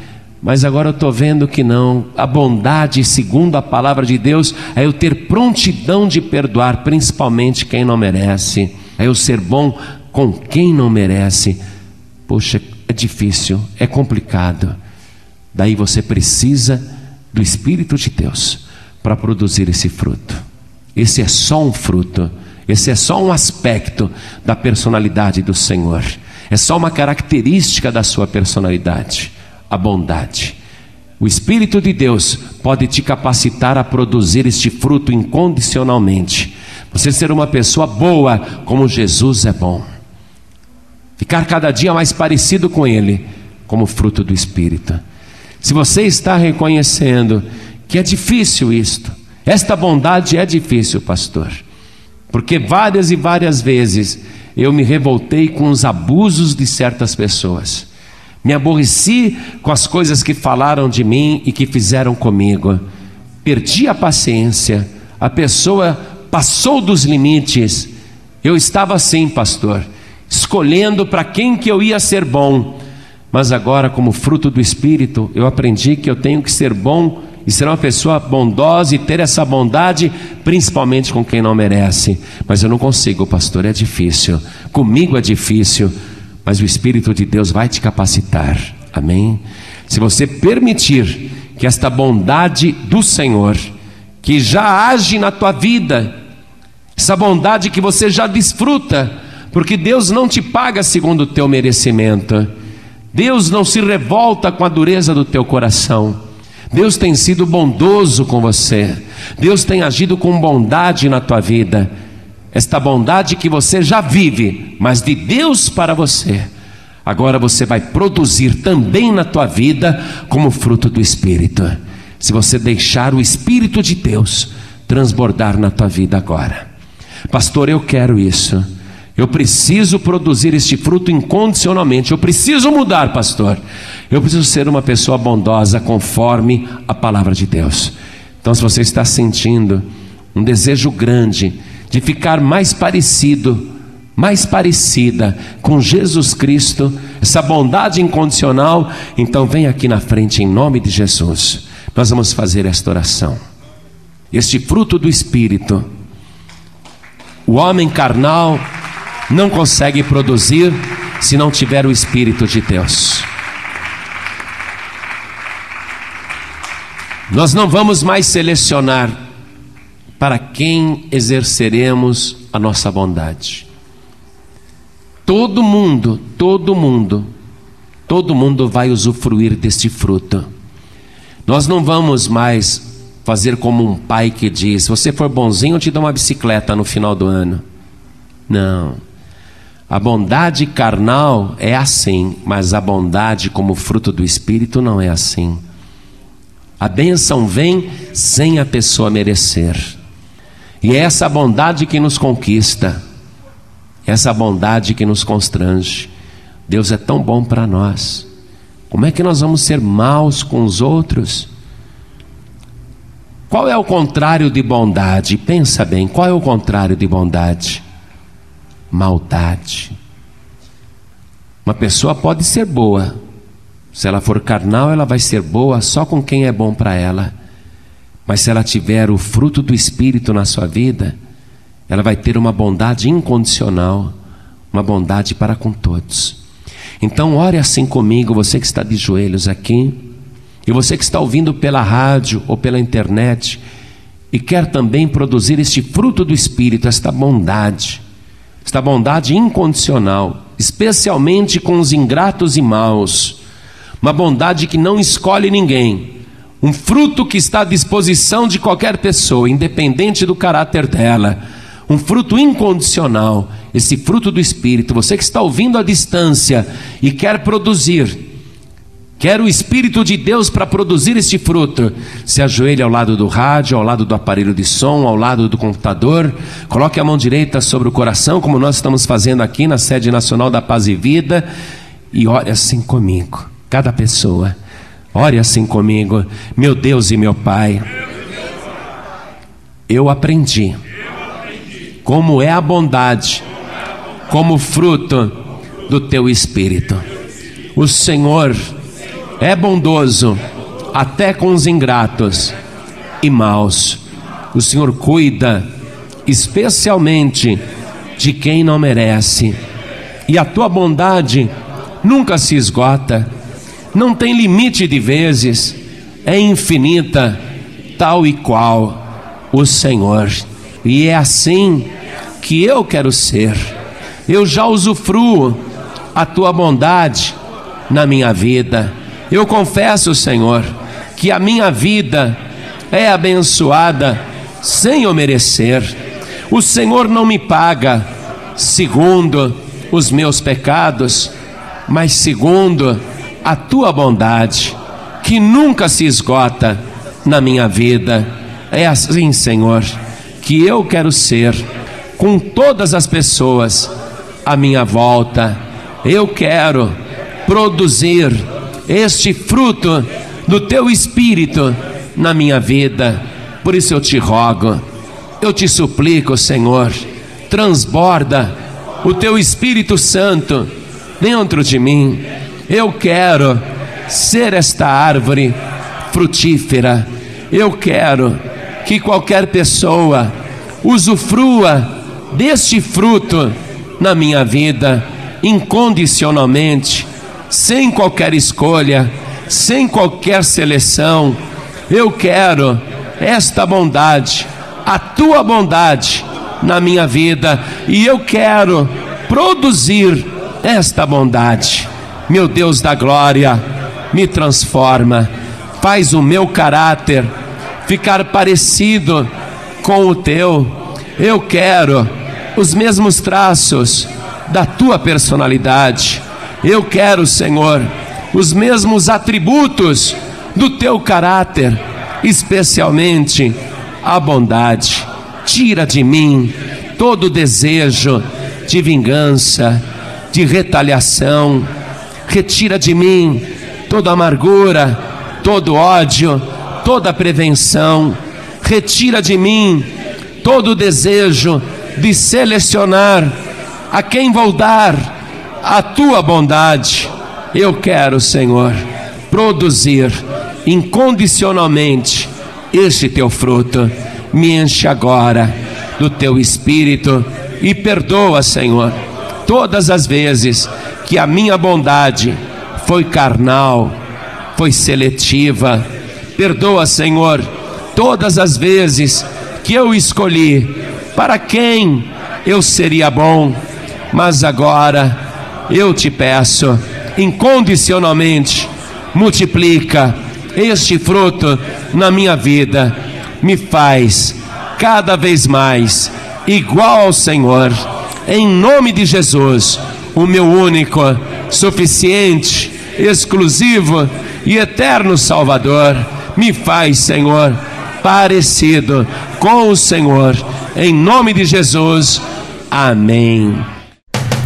Speaker 1: Mas agora eu estou vendo que não. A bondade, segundo a palavra de Deus, é eu ter prontidão de perdoar, principalmente quem não merece. É eu ser bom com quem não merece. Poxa, é difícil, é complicado. Daí você precisa do Espírito de Deus para produzir esse fruto. Esse é só um fruto, esse é só um aspecto da personalidade do Senhor. É só uma característica da sua personalidade, a bondade. O Espírito de Deus pode te capacitar a produzir este fruto incondicionalmente. Você ser uma pessoa boa, como Jesus é bom. Ficar cada dia mais parecido com Ele, como fruto do Espírito. Se você está reconhecendo que é difícil isto, esta bondade é difícil, pastor, porque várias e várias vezes eu me revoltei com os abusos de certas pessoas, Me aborreci com as coisas que falaram de mim e que fizeram comigo. Perdi a paciência. A pessoa passou dos limites. Eu estava assim, pastor, escolhendo para quem que eu ia ser bom. Mas agora, como fruto do Espírito, eu aprendi que eu tenho que ser bom e ser uma pessoa bondosa e ter essa bondade, principalmente com quem não merece. Mas eu não consigo, pastor, é difícil. Comigo é difícil mas o Espírito de Deus vai te capacitar. Amém? Se você permitir que esta bondade do Senhor, que já age na tua vida, essa bondade que você já desfruta, porque Deus não te paga segundo o teu merecimento, Deus não se revolta com a dureza do teu coração. Deus tem sido bondoso com você, Deus tem agido com bondade na tua vida esta bondade que você já vive, mas de Deus para você. Agora você vai produzir também na tua vida como fruto do Espírito. Se você deixar o Espírito de Deus transbordar na tua vida agora. Pastor, eu quero isso. Eu preciso produzir este fruto incondicionalmente. Eu preciso mudar, pastor. Eu preciso ser uma pessoa bondosa conforme a palavra de Deus. Então, se você está sentindo um desejo grande de ficar mais parecido, mais parecida com Jesus Cristo, essa bondade incondicional, então vem aqui na frente em nome de Jesus. Nós vamos fazer esta oração. Este fruto do Espírito, o homem carnal não consegue produzir se não tiver o Espírito de Deus. Nós não vamos mais selecionar para quem exerceremos a nossa bondade. Todo mundo, todo mundo, todo mundo vai usufruir deste fruto. Nós não vamos mais fazer como um pai que diz: se você for bonzinho, eu te dou uma bicicleta no final do ano. Não. A bondade carnal é assim, mas a bondade como fruto do Espírito não é assim. A bênção vem sem a pessoa merecer. E é essa bondade que nos conquista, essa bondade que nos constrange. Deus é tão bom para nós. Como é que nós vamos ser maus com os outros? Qual é o contrário de bondade? Pensa bem, qual é o contrário de bondade? Maldade. Uma pessoa pode ser boa, se ela for carnal, ela vai ser boa só com quem é bom para ela. Mas se ela tiver o fruto do Espírito na sua vida, ela vai ter uma bondade incondicional, uma bondade para com todos. Então, ore assim comigo, você que está de joelhos aqui, e você que está ouvindo pela rádio ou pela internet, e quer também produzir este fruto do Espírito, esta bondade, esta bondade incondicional, especialmente com os ingratos e maus, uma bondade que não escolhe ninguém, um fruto que está à disposição de qualquer pessoa, independente do caráter dela. Um fruto incondicional, esse fruto do Espírito. Você que está ouvindo à distância e quer produzir, quer o Espírito de Deus para produzir este fruto, se ajoelhe ao lado do rádio, ao lado do aparelho de som, ao lado do computador, coloque a mão direita sobre o coração, como nós estamos fazendo aqui na sede nacional da Paz e Vida, e ore assim comigo, cada pessoa. Ore assim comigo, meu Deus e meu Pai. Eu aprendi como é a bondade, como fruto do teu espírito. O Senhor é bondoso até com os ingratos e maus. O Senhor cuida especialmente de quem não merece. E a tua bondade nunca se esgota não tem limite de vezes, é infinita, tal e qual o Senhor. E é assim que eu quero ser. Eu já usufruo a tua bondade na minha vida. Eu confesso, Senhor, que a minha vida é abençoada sem eu merecer. O Senhor não me paga segundo os meus pecados, mas segundo a tua bondade, que nunca se esgota na minha vida. É assim, Senhor, que eu quero ser com todas as pessoas à minha volta. Eu quero produzir este fruto do teu espírito na minha vida. Por isso eu te rogo, eu te suplico, Senhor, transborda o teu Espírito Santo dentro de mim. Eu quero ser esta árvore frutífera. Eu quero que qualquer pessoa usufrua deste fruto na minha vida incondicionalmente, sem qualquer escolha, sem qualquer seleção. Eu quero esta bondade, a tua bondade na minha vida e eu quero produzir esta bondade. Meu Deus da glória, me transforma, faz o meu caráter ficar parecido com o teu. Eu quero os mesmos traços da tua personalidade. Eu quero, Senhor, os mesmos atributos do teu caráter, especialmente a bondade. Tira de mim todo desejo de vingança, de retaliação. Retira de mim toda amargura, todo ódio, toda prevenção. Retira de mim todo desejo de selecionar a quem vou dar a tua bondade. Eu quero, Senhor, produzir incondicionalmente este teu fruto. Me enche agora do teu espírito e perdoa, Senhor, todas as vezes que a minha bondade foi carnal, foi seletiva. Perdoa, Senhor, todas as vezes que eu escolhi para quem eu seria bom, mas agora eu te peço, incondicionalmente, multiplica este fruto na minha vida, me faz cada vez mais igual ao Senhor, em nome de Jesus, o meu único, suficiente, exclusivo e eterno Salvador, me faz, Senhor, parecido com o Senhor, em nome de Jesus. Amém.